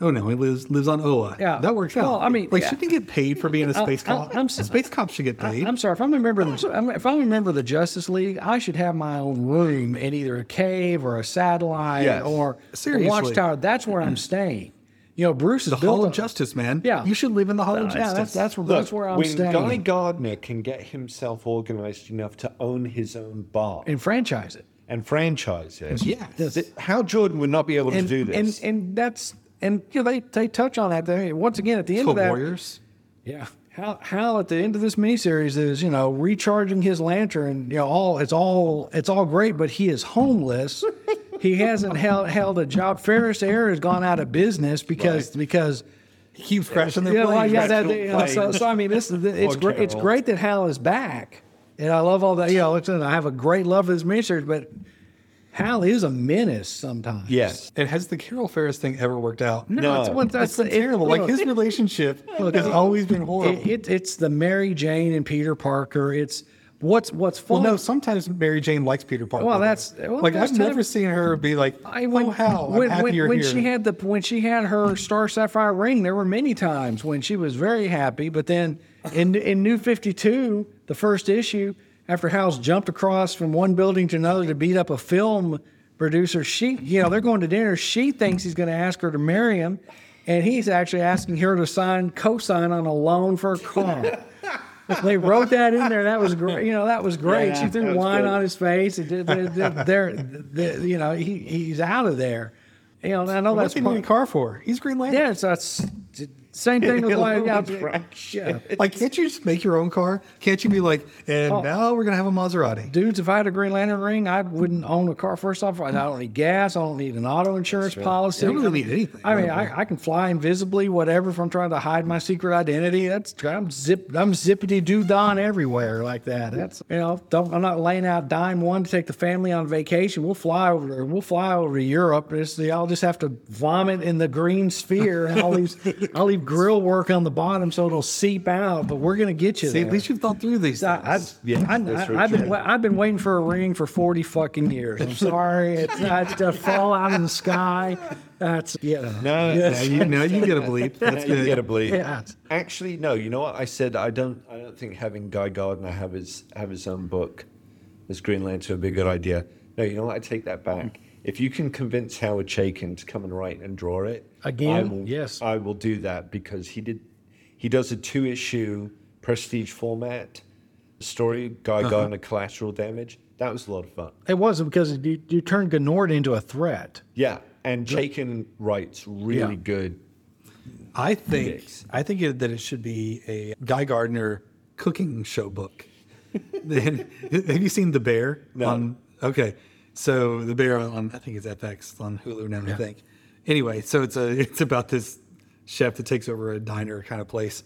oh no he lives lives on oa Yeah. that works out Well, I mean, like yeah. shouldn't he get paid for being a uh, space I- cop I'm a s- space cop should get paid I'm sorry if I'm a member of the if I'm a member of the Justice League, I should have my own room in either a cave or a satellite Yes. or Seriously. a watchtower. That's where I'm staying. You know, Bruce is the built hall of justice man Yeah. you should live in the hall of Yeah, justice that's that's where Look, that's where I'm when staying. Guy Gardner can get himself organized enough to own his own bar and franchise it. and franchise it, Yes. th- Hal Jordan would not be able And, to do this. and and that's and you know they they touch on that there once again at the end for of that. warriors Yeah. Hal, Hal at the end of this miniseries is, you know, recharging his lantern. You know, all it's all it's all great, but he is homeless. he hasn't held held a job. Ferris Air has gone out of business because because he keeps crashing their yeah, well, planes. yeah, that, Crashing you know, so, so I mean, this is it's Poor great. It's great that Hal is back, and I love all that. You know, listen, I have a great love for this miniseries, but Hal is a menace sometimes. Yes. And has the Carol Ferris thing ever worked out? No, No. it's, what, that's That's terrible. it- Like his relationship has always been horrible. it, it, it's the Mary Jane and Peter Parker. It's what's what's fun? well, no, sometimes Mary Jane likes Peter Parker. Well, that's- well, like I've never seen her be like, I "Oh, Hal, I'm when, happy when, when here." she had the when she had her star sapphire ring, there were many times when she was very happy. But then in in New Fifty Two, the first issue, after Hal's jumped across from one building to another to beat up a film producer, she you know they're going to dinner. She thinks he's going to ask her to marry him, and he's actually asking her to sign co-sign on a loan for a car. they wrote that in there. That was great. You know, that was great. Yeah, she threw wine good. on his face. Did, did, did, there, the- you know, he, he's out of there. You know, I know What's that's he need a part, car for? He's Green Lantern. yeah, so that's same thing with like, yeah, yeah. Like, can't you just make your own car? Can't you be like, and Oh. now we're gonna have a Maserati? Dudes, if I had a Green Lantern ring, I wouldn't own a car. First off, I don't need gas. I don't need an auto insurance policy. You don't really need anything. I mean, I, I can fly invisibly, whatever. If I'm trying to hide my secret identity, that's I'm zip, I'm zippity doo don everywhere like that. That's you know, don't, I'm not laying out dime one to take the family on vacation. We'll fly over, we'll fly over to Europe. It's, I'll just have to vomit in the green sphere, and I'll leave, I'll leave grill work on the bottom so it'll seep out. But we're gonna get you See, there. at least you've thought through these I, I, things. Yeah, I, that's very I, have been wa- I've been waiting for a ring for forty fucking years. I'm sorry, it's not to fall out of the sky. That's you know. No, now, you, now you get a bleep. That's you get a bleed. Yeah. Actually, no. You know what I said? I don't. I don't think having Guy Gardner have his have his own book as Green Lantern would be a good idea. No, you know what? I take that back. If you can convince Howard Chaykin to come and write and draw it Again? I will, Yes. I will do that because he did. He does a two issue prestige format story. Guy Uh-huh. Gardner collateral damage. That was a lot of fun. It wasn't because you, you turned Gnort into a threat. Yeah, and Chaykin writes really Yeah. good. I think Mix. I think it, that it should be a Guy Gardner cooking show book. Have you seen The Bear? No. On, okay, so The Bear on I think it's FX on Hulu now. I think. Anyway, so it's a it's about this chef that takes over a diner kind of place.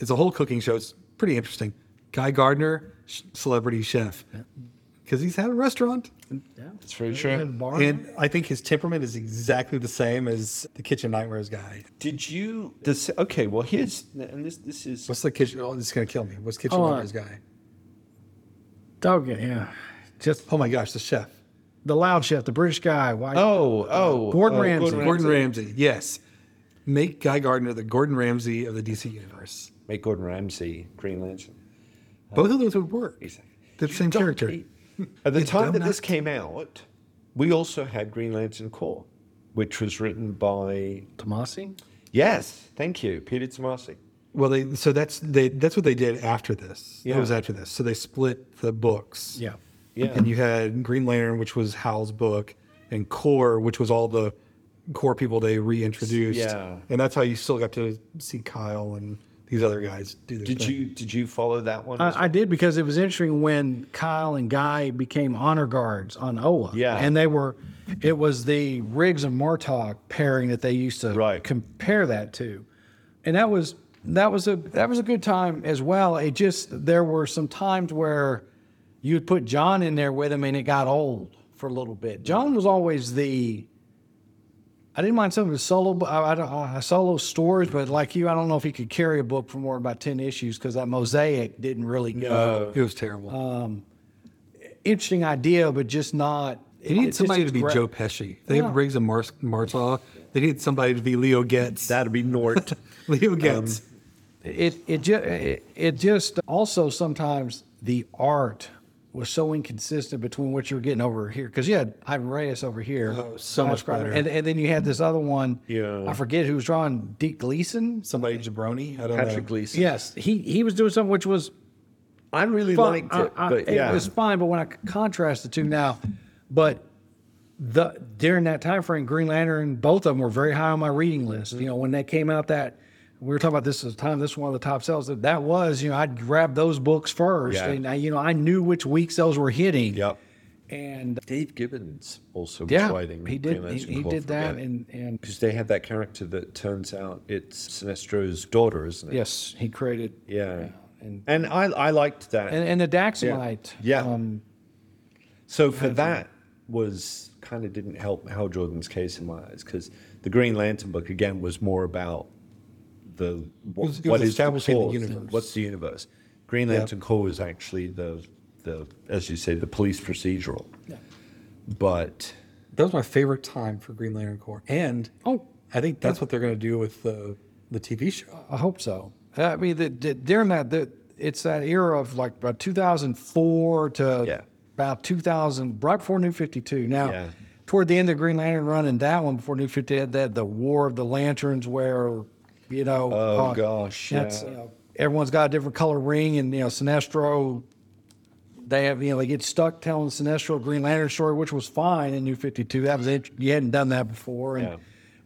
It's a whole cooking show. It's pretty interesting. Guy Gardner, sh- celebrity chef, because he's had a restaurant. Yeah, It's very true. Bar- And I think his temperament is exactly the same as the Kitchen Nightmares guy. Did you? This, okay, well here's and this this is What's the kitchen? Oh, this is gonna kill me. What's Kitchen Oh, Nightmares guy? okay, yeah. Just Oh my gosh, the chef, the loud chef, the British guy. Why? oh oh Gordon uh, Ramsay. Gordon Ramsay. Yes, make Guy Gardner the Gordon Ramsay of the DC universe. Make Gordon Ramsay Green Lantern. Both of those would work. Exactly. They're the same Don't- character. At the You time that dumb this came out, we also had Green Lantern Corps, which was written by Tomasi? yes, thank you, Peter Tomasi. Well, they so that's they that's what they did after this. It was after this. So they split the books. Yeah. Yeah. And you had Green Lantern, which was Hal's book, and Core, which was all the core people they reintroduced. Yeah. And that's how you still got to see Kyle and these other guys do their Did thing. you did you follow that one? as I, I did because it was interesting when Kyle and Guy became honor guards on Oa. Yeah. And they were, it was the Riggs and Murtaugh pairing that they used to Right. compare that to. And that was, that was a, that was a good time as well. It just, there were some times where you'd put John in there with him and it got old for a little bit. John was always the, I didn't mind some of his solo, I, I, don't- uh, solo stories, but like you, I don't know if he could carry a book for more than about 10 issues because that mosaic didn't really go. It was terrible. Uh, Interesting idea, but just not. They needed it just somebody to be gra- Joe Pesci. They Yeah. have Riggs and Mar- Murtaugh. They needed somebody to be Leo Getz. That'd be Gnort. Leo Getz. It it just it, it just also sometimes the art was so inconsistent between what you were getting over here because you had Ivan Reis over here, Oh, so much better. and and then you had this other one. Yeah. I forget who was drawing Deke Gleason. somebody Jabroni. I don't Patrick know. Gleason. Yes, he he was doing something which was I really fun. liked it, I- but yeah, it was fine. But when I contrast the two now, but the during that time frame, Green Lantern, both of them were very high on my reading list. You know, when they came out, that we were talking about this at the time. This was one of the top sellers. That that was, you know, I'd grab those books first, Yeah. and I, you know, I knew which weeks those were hitting. Yep. And Dave Gibbons also was yeah, writing. he did. He, he did that, and and because they had that character that turns out it's Sinestro's daughter, isn't it? yes, he created. Yeah. and And I, I liked that. and, and the Daxamite. Yeah. Um, So for that was kind of didn't help Hal Jordan's case in my eyes because the Green Lantern book again was more about the what, was- it was what is establishing the cause, universe. What's the universe? Green Lantern Corps is actually the the as you say the police procedural. But That was my favorite time for Green Lantern Corps, and oh, I think that's what they're going to do with the the TV show. I hope so. I mean, the, the, during that, the, it's that era of like about 2004 to Yeah. about 2000, right before New 52. Now, Yeah. toward the end of Green Lantern run and that one before New 50 had that the War of the Lanterns, where you know, Oh, uh, gosh, that's yeah. you know, everyone's got a different color ring, and you know, Sinestro. They have, you know, they get stuck telling Sinestro Green Lantern story, which was fine in New Fifty Two. That was it. You hadn't done that before, and Yeah.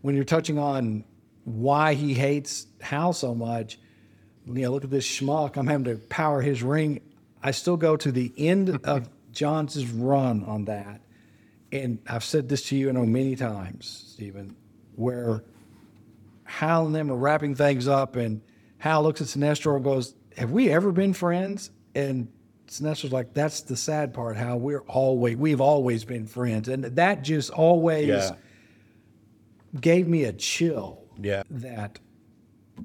when you're touching on why he hates Hal so much, you know, look at this schmuck. I'm having to power his ring. I still go to the end of Johns' run on that, and I've said this to you, I know many times, Stephen, where Hal and them are wrapping things up, and Hal looks at Sinestro and goes, "Have we ever been friends?" And Sinestro's like, "That's the sad part, Hal. We're always we've always been friends," and that just always Yeah. gave me a chill. Yeah. that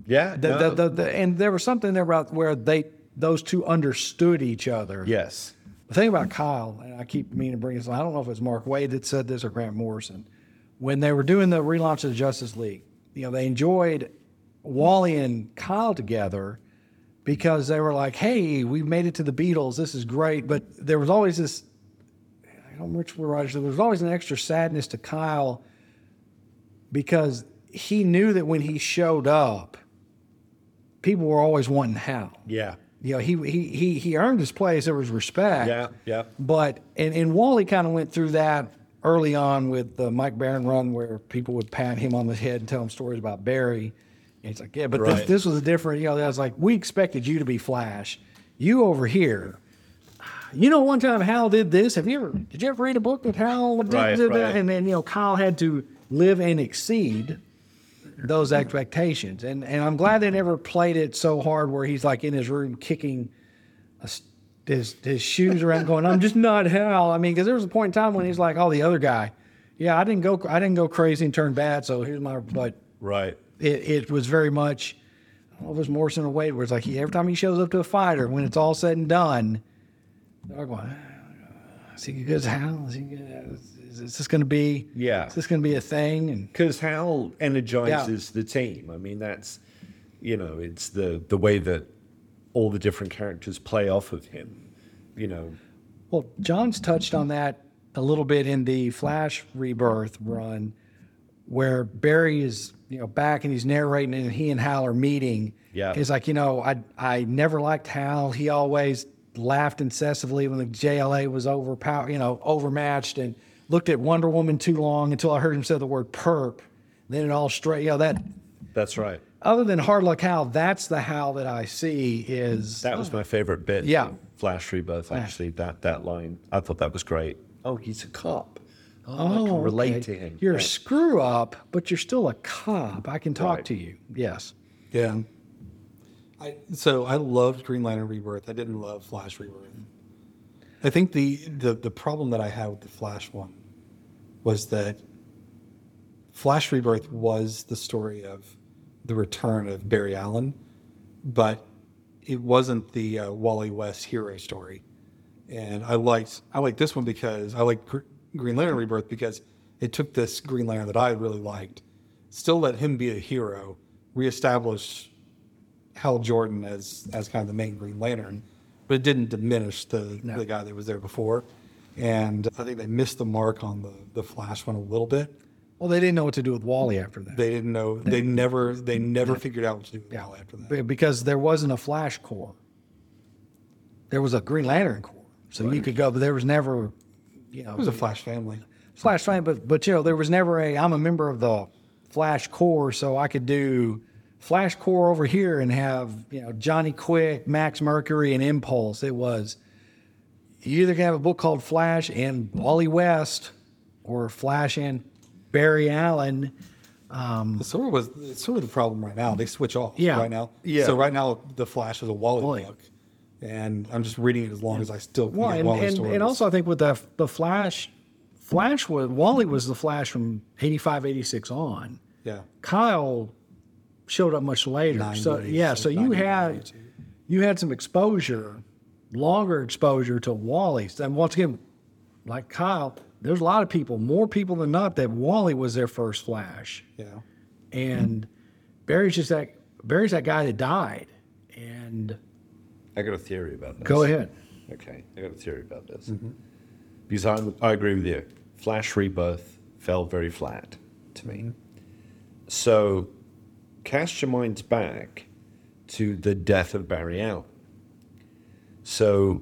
yeah, the, no, the, the, the, and there was something there about where they those two understood each other. yes, The thing about Kyle, and I keep meaning to bring this, I don't know if it's Mark Waid that said this or Grant Morrison, when they were doing the relaunch of the Justice League, you know, they enjoyed Wally and Kyle together because they were like, hey, we made it to the Beatles. This is great. But there was always this, I don't remember which writers, there was always an extra sadness to Kyle because he knew that when he showed up, people were always wanting Hal yeah, you know, he he he he earned his place. There was respect. yeah, yeah. But and and Wally kind of went through that early on with the Mike Baron run, where people would pat him on the head and tell him stories about Barry. And it's like, yeah, but Right. this, this was a different. You know, I was like, we expected you to be Flash. You over here. You know, one time Hal did this. Have you ever? Did you ever read a book that Hal did, Right, did that? right. And then you know, Kyle had to live and exceed those expectations. And and I'm glad they never played it so hard where he's like in his room kicking a his his shoes around, going, "I'm just not Hal." I mean, because there was a point in time when he's like, "Oh, the other guy, yeah, I didn't go, I didn't go crazy and turn bad, so here's my." But Right. it, it was very much, I don't know if it was Morrison or Waid, where it's like he, every time he shows up to a fighter, when it's all said and done, they're going, "Ah, "Is he good as Hal? Is he good? Is, is this going to be? Yeah. is this going to be a thing?" And because Hal energizes the team. I mean, that's you know, it's the the way that all the different characters play off of him. You know, Well, Johns touched on that a little bit in the Flash Rebirth run, where Barry is, you know, back and he's narrating, and he and Hal are meeting. Yeah. he's like, you know, I I never liked Hal. He always laughed incessantly when the JLA was overpowered, you know, overmatched, and looked at Wonder Woman too long until I heard him say the word perp. Then it all straight, you know, that. that's right. Other than Hard Luck Hal, that's the Hal that I see is That was my favorite bit. Yeah. Flash Rebirth. Actually, that that line, I thought that was great. Oh, he's a cop. Oh, I oh, can relate okay. to him. You're a screw up, but you're still a cop. I can talk Right. to you. Yes. Yeah. I, so I loved Green Lantern Rebirth. I didn't love Flash Rebirth. I think the, the the problem that I had with the Flash one was that Flash Rebirth was the story of the return of Barry Allen, but it wasn't the uh, Wally West hero story. And I liked I liked this one because I liked Gr- Green Lantern Rebirth because it took this Green Lantern that I really liked, still let him be a hero, reestablish Hal Jordan as as kind of the main Green Lantern, but it didn't diminish the the guy that was there before. And I think they missed the mark on the the Flash one a little bit. Well, they didn't know what to do with Wally after that They didn't know. They never. They never figured out what to do with Wally after that. Because there wasn't a Flash Corps. There was a Green Lantern Corps, so you could go, but there was never, you know, It was a Flash family. Flash family, But but you know, there was never a. I'm a member of the Flash Corps, so I could do Flash Corps over here and have you know Johnny Quick, Max Mercury, and Impulse. It was you either can have a book called Flash and Wally West, or Flash and Barry Allen, It's sort of was it's sort of the problem right now. They switch off Yeah. right now. Yeah. So right now the Flash is a Wally, Wally. book, and I'm just reading it as long as I still can Well, get and, Wally and, stories. and also I think with the the Flash, Flash was Wally was the Flash from 85, 86 on. yeah, Kyle showed up much later. so 90s, yeah, so you 90s, had 92. you had some exposure, longer exposure to Wally's. And once again, like Kyle, there's a lot of people, more people than not, that Wally was their first Flash. yeah. And Barry's just that Barry's that guy that died. And I got a theory about this. go ahead. Okay, I got a theory about this. Mm-hmm. Because I, I agree with you. Flash Rebirth fell very flat to me. Mm-hmm. So cast your minds back to the death of Barry Allen. So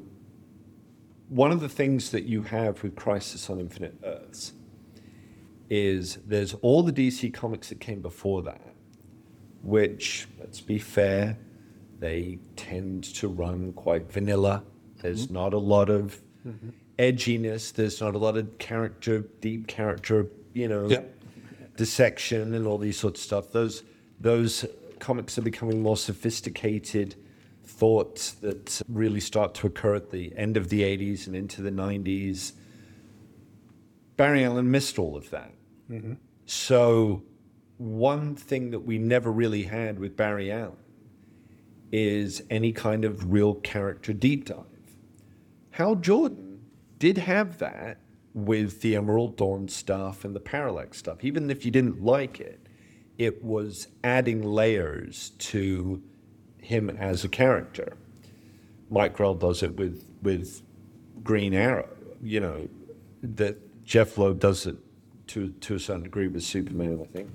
one of the things that you have with Crisis on Infinite Earths is there's all the DC comics that came before that, which, let's be fair, they tend to run quite vanilla. There's mm-hmm. not a lot of mm-hmm. edginess. There's not a lot of character, deep character, you know, Yeah. dissection and all these sorts of stuff. Those those comics are becoming more sophisticated thoughts that really start to occur at the end of the 80s and into the 90s. Barry Allen missed all of that. Mm-hmm. So, one thing that we never really had with Barry Allen is any kind of real character deep dive. Hal Jordan did have that with the Emerald Dawn stuff and the Parallax stuff. Even if you didn't like it, it was adding layers to him as a character. Mike Grell does it with with Green Arrow. You know that Jeph Loeb does it to to a certain degree with Superman. I think,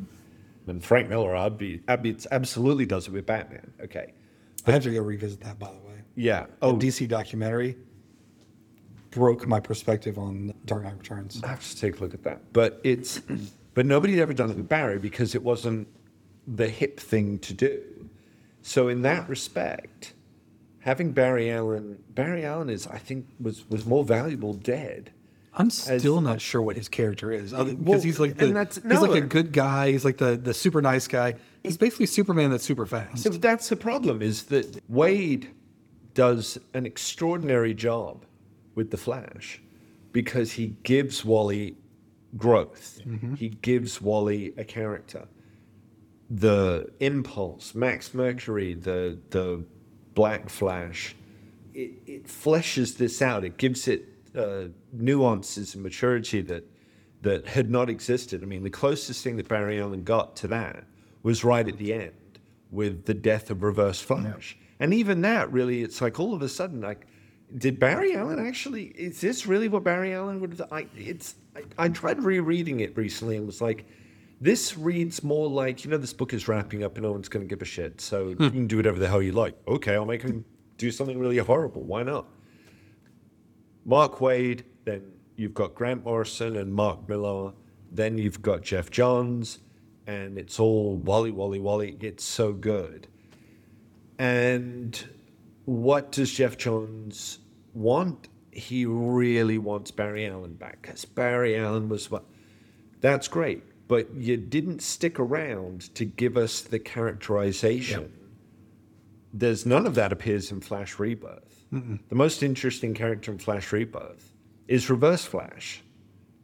and Frank Miller, I'd be, I'd be absolutely does it with Batman. Okay, I have to go revisit that by the way. yeah. Oh, Oh, DC documentary broke my perspective on Dark Knight Returns. I have to take a look at that. But it's, but nobody had ever done it with Barry because it wasn't the hip thing to do. So in that respect, having Barry Allen, Barry Allen is, I think, was was more valuable dead. I'm still not sure what his character is, because Well, he's like the, he's like a good guy. He's like the the super nice guy. He's basically Superman that's super fast. So that's the problem is that Waid does an extraordinary job with the Flash because he gives Wally growth. Mm-hmm. He gives Wally a character. The impulse, Max Mercury, the the Black Flash, it, it fleshes this out. It gives it uh, nuances and maturity that that had not existed. I mean, the closest thing that Barry Allen got to that was right at the end with the death of Reverse Flash. And even that, really, it's like all of a sudden, like, did Barry Allen actually? Is this really what Barry Allen would have? I, it's. I, I tried rereading it recently and was like, this reads more like you know, this book is wrapping up and no one's going to give a shit, so hmm. you can do whatever the hell you like. Okay, I'll make him do something really horrible. Why not? Mark Waid, then you've got Grant Morrison and Mark Millar, then you've got Geoff Johns, and it's all Wally, Wally, Wally. It's so good. And what does Geoff Johns want? He really wants Barry Allen back because Barry Allen was what. That's great, but you didn't stick around to give us the characterization. There's none of that appears in Flash Rebirth. The most interesting character in Flash Rebirth is Reverse Flash,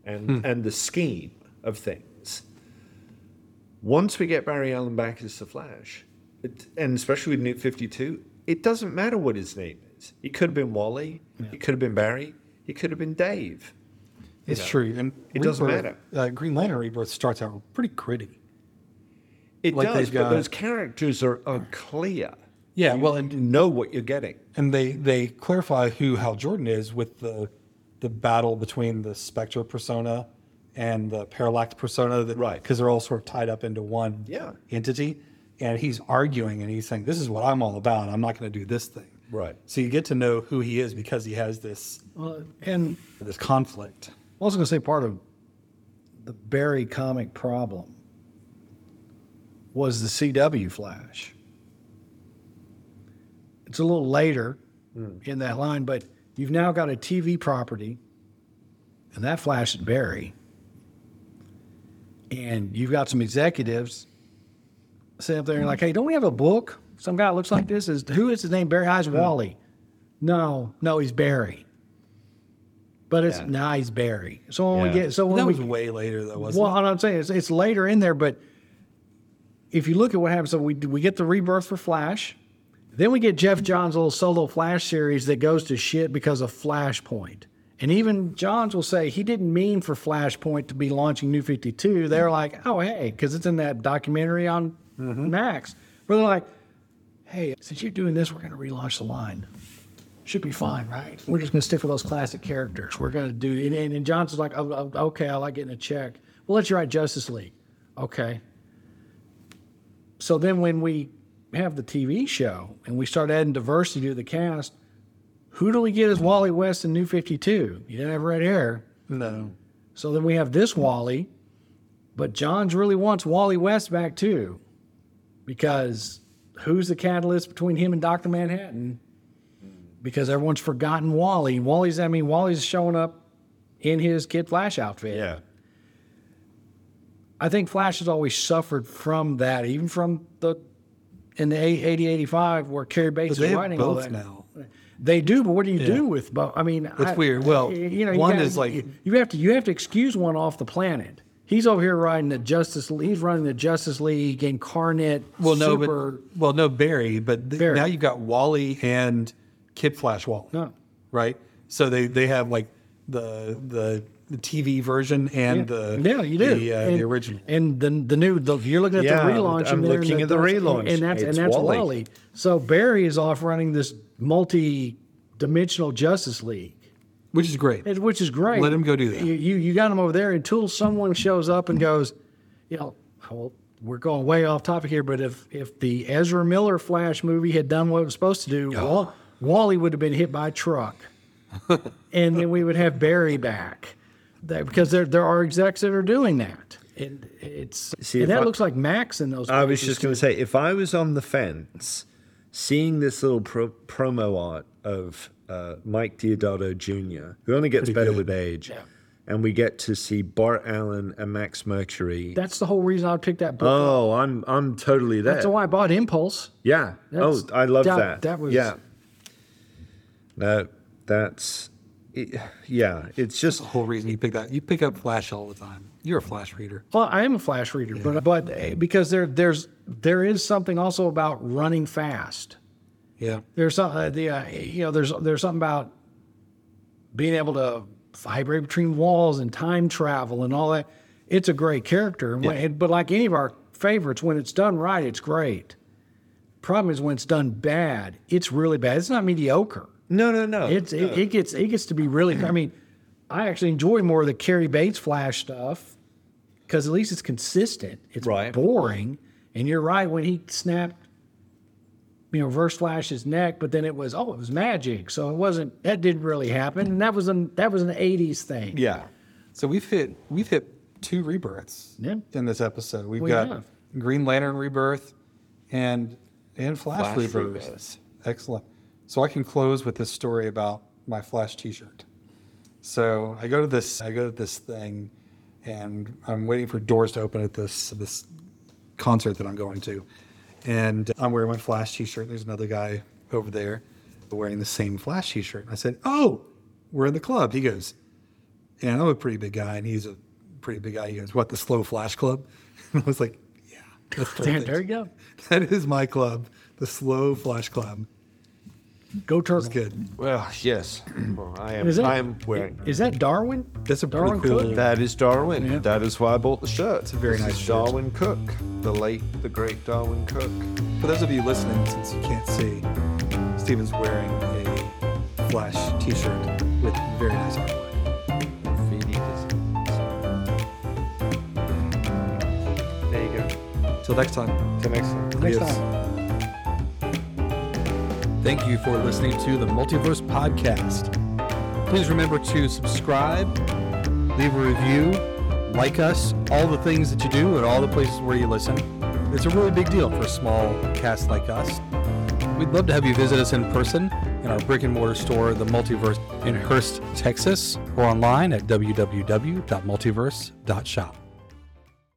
and hmm. and the scheme of things. Once we get Barry Allen back as the Flash, it, and especially with New Fifty Two, it doesn't matter what his name is. He could have been Wally. He could have been Barry. He could have been Dave. It's true, and It doesn't matter. Uh, Green Lantern Rebirth starts out pretty gritty. It Like does, they've but those characters are, are clear. Yeah, You well, and know what you're getting. and they they clarify who Hal Jordan is with the the battle between the Spectre persona and the Parallax persona, that, Right. Because they're all sort of tied up into one Yeah. entity, and he's arguing and he's saying, "This is what I'm all about. I'm not going to do this thing." Right. So you get to know who he is because he has this Well, and this conflict. I was going to say part of the Barry comic problem was the CW Flash. It's a little later hmm. in that line, but you've now got a TV property, and that Flash is Barry. and you've got some executives sit up there and like, hey, don't we have a book? Some guy looks like this is who is his name? Barry Eyes Wally. Hmm. No, no, he's Barry. But it's Yeah. nah, he's Barry. So when we get so when that we was way later, though, wasn't well, I'm not saying it's, it's later in there, but if you look at what happens, so we we get the rebirth for Flash, then we get Geoff Johns' little solo Flash series that goes to shit because of Flashpoint. And even Johns will say he didn't mean for Flashpoint to be launching New 52. They're like, oh, hey, because it's in that documentary on mm-hmm. Max. Where they're like, hey, since you're doing this, we're going to relaunch the line. Should be fine, right? We're just going to stick with those classic characters. We're going to do, and, and, and Johnson's like, oh, oh, okay, I like getting a check. We'll let you write Justice League. Okay. So then when we have the TV show and we start adding diversity to the cast, who do we get as Wally West in New 52? You didn't have red hair. No. So then we have this Wally, but Johns really wants Wally West back too, because who's the catalyst between him and Doctor Manhattan? Because everyone's forgotten Wally. Wally's, I mean, Wally's showing up in his Kid Flash outfit. Yeah. I think Flash has always suffered from that, even from the in the 80 85 where Cary Bates they is have writing all both that. now. They do, but what do you Yeah. do with both? I mean, It's I- weird. Well, you know, you one gotta- is like- you, you have to you have to excuse one off the planet. He's over here riding the Justice. League. He's running the Justice League incarnate. Well, no, super, but well, no, Barry, but th- Barry. now you've got Wally and Kid Flash Wally, No. right? So they they have like the the the TV version and the yeah, you do the, uh, and, the original. and the the new. The, you're looking at Yeah, the relaunch. I'm and looking and at the that's- relaunch. and that's It's and that's Wally. Wally. So Barry is off running this multi-dimensional Justice League. which is great. It- which is great. Let him go do that. You, you you got him over there until someone shows up and goes, you know, well, we're going way off topic here, but if if the Ezra Miller Flash movie had done what it was supposed to do, Wall, Wally would have been hit by a truck, and then we would have Barry back, that, because there there are execs that are doing that. And it's See, and that I- looks like Max in those. I was just going to say, if I was on the fence, seeing this little pro- promo art of uh, Mike Deodato Jr., who only gets better good. with age, and we get to see Bart Allen and Max Mercury. that's the whole reason I picked that book. up. oh, I'm I'm totally there. That's why I bought Impulse. yeah. That's- oh, I love that- that. that was- yeah. No, that's it, yeah. It's just the whole reason you pick that. You pick up Flash all the time. You're a Flash reader. Well, I am a flash reader, but but uh, because there there's there is something also about running fast. Yeah. There's some uh, the uh, you know there's there's something about being able to vibrate between walls and time travel and all that. It's a great character, and when- but like any of our favorites, when it's done right, it's great. Problem is when it's done bad, it's really bad. It's not mediocre. No, no, no. It's it, it gets it gets to be really. I mean, I actually enjoy more of the Cary Bates Flash stuff because at least it's consistent. It's Right. boring, and you're right when he snapped, you know, verse flash his neck, but then it was oh, it was magic, so it wasn't. That didn't really happen, and that was an that was an '80s thing. yeah. So we've hit we've hit two rebirths Yeah. in this episode. We've We got have. Green Lantern rebirth and and Flash, Flash rebirth. rebirth. Excellent. So I can close with this story about my Flash T-shirt. So I go to this I go to this thing, and I'm waiting for doors to open at this this concert that I'm going to, and I'm wearing my Flash T-shirt. And There's another guy over there wearing the same Flash T-shirt. I said, "Oh, we're in the club." He goes, and I'm a pretty big guy, and he's a pretty big guy. He goes, "What the Slow Flash Club?" And I was like, "Yeah, that's There, there you go. That is my club, the Slow Flash Club." Go It's Turtle. good. Well, yes. Well, I am. Is that, I am wearing. Is that Darwin? That's a Darwin pretty cool. Cook? That is Darwin. Yeah. That is why I bought the shirt. It's a very This nice is shirt. Darwin Cooke, the late, the great Darwin Cooke. For those of you listening, since you can't see, Steven's wearing a Flash T-shirt with very nice artwork. There you go. Till next time. Till next time. Till Next Adios. time. Thank you for listening to the Multiverse Podcast. Please remember to subscribe, leave a review, like us, all the things that you do at all the places where you listen. It's a really big deal for a small cast like us. We'd love to have you visit us in person in our brick and mortar store, The Multiverse, in Hurst, Texas, or online at www.multiverse.shop.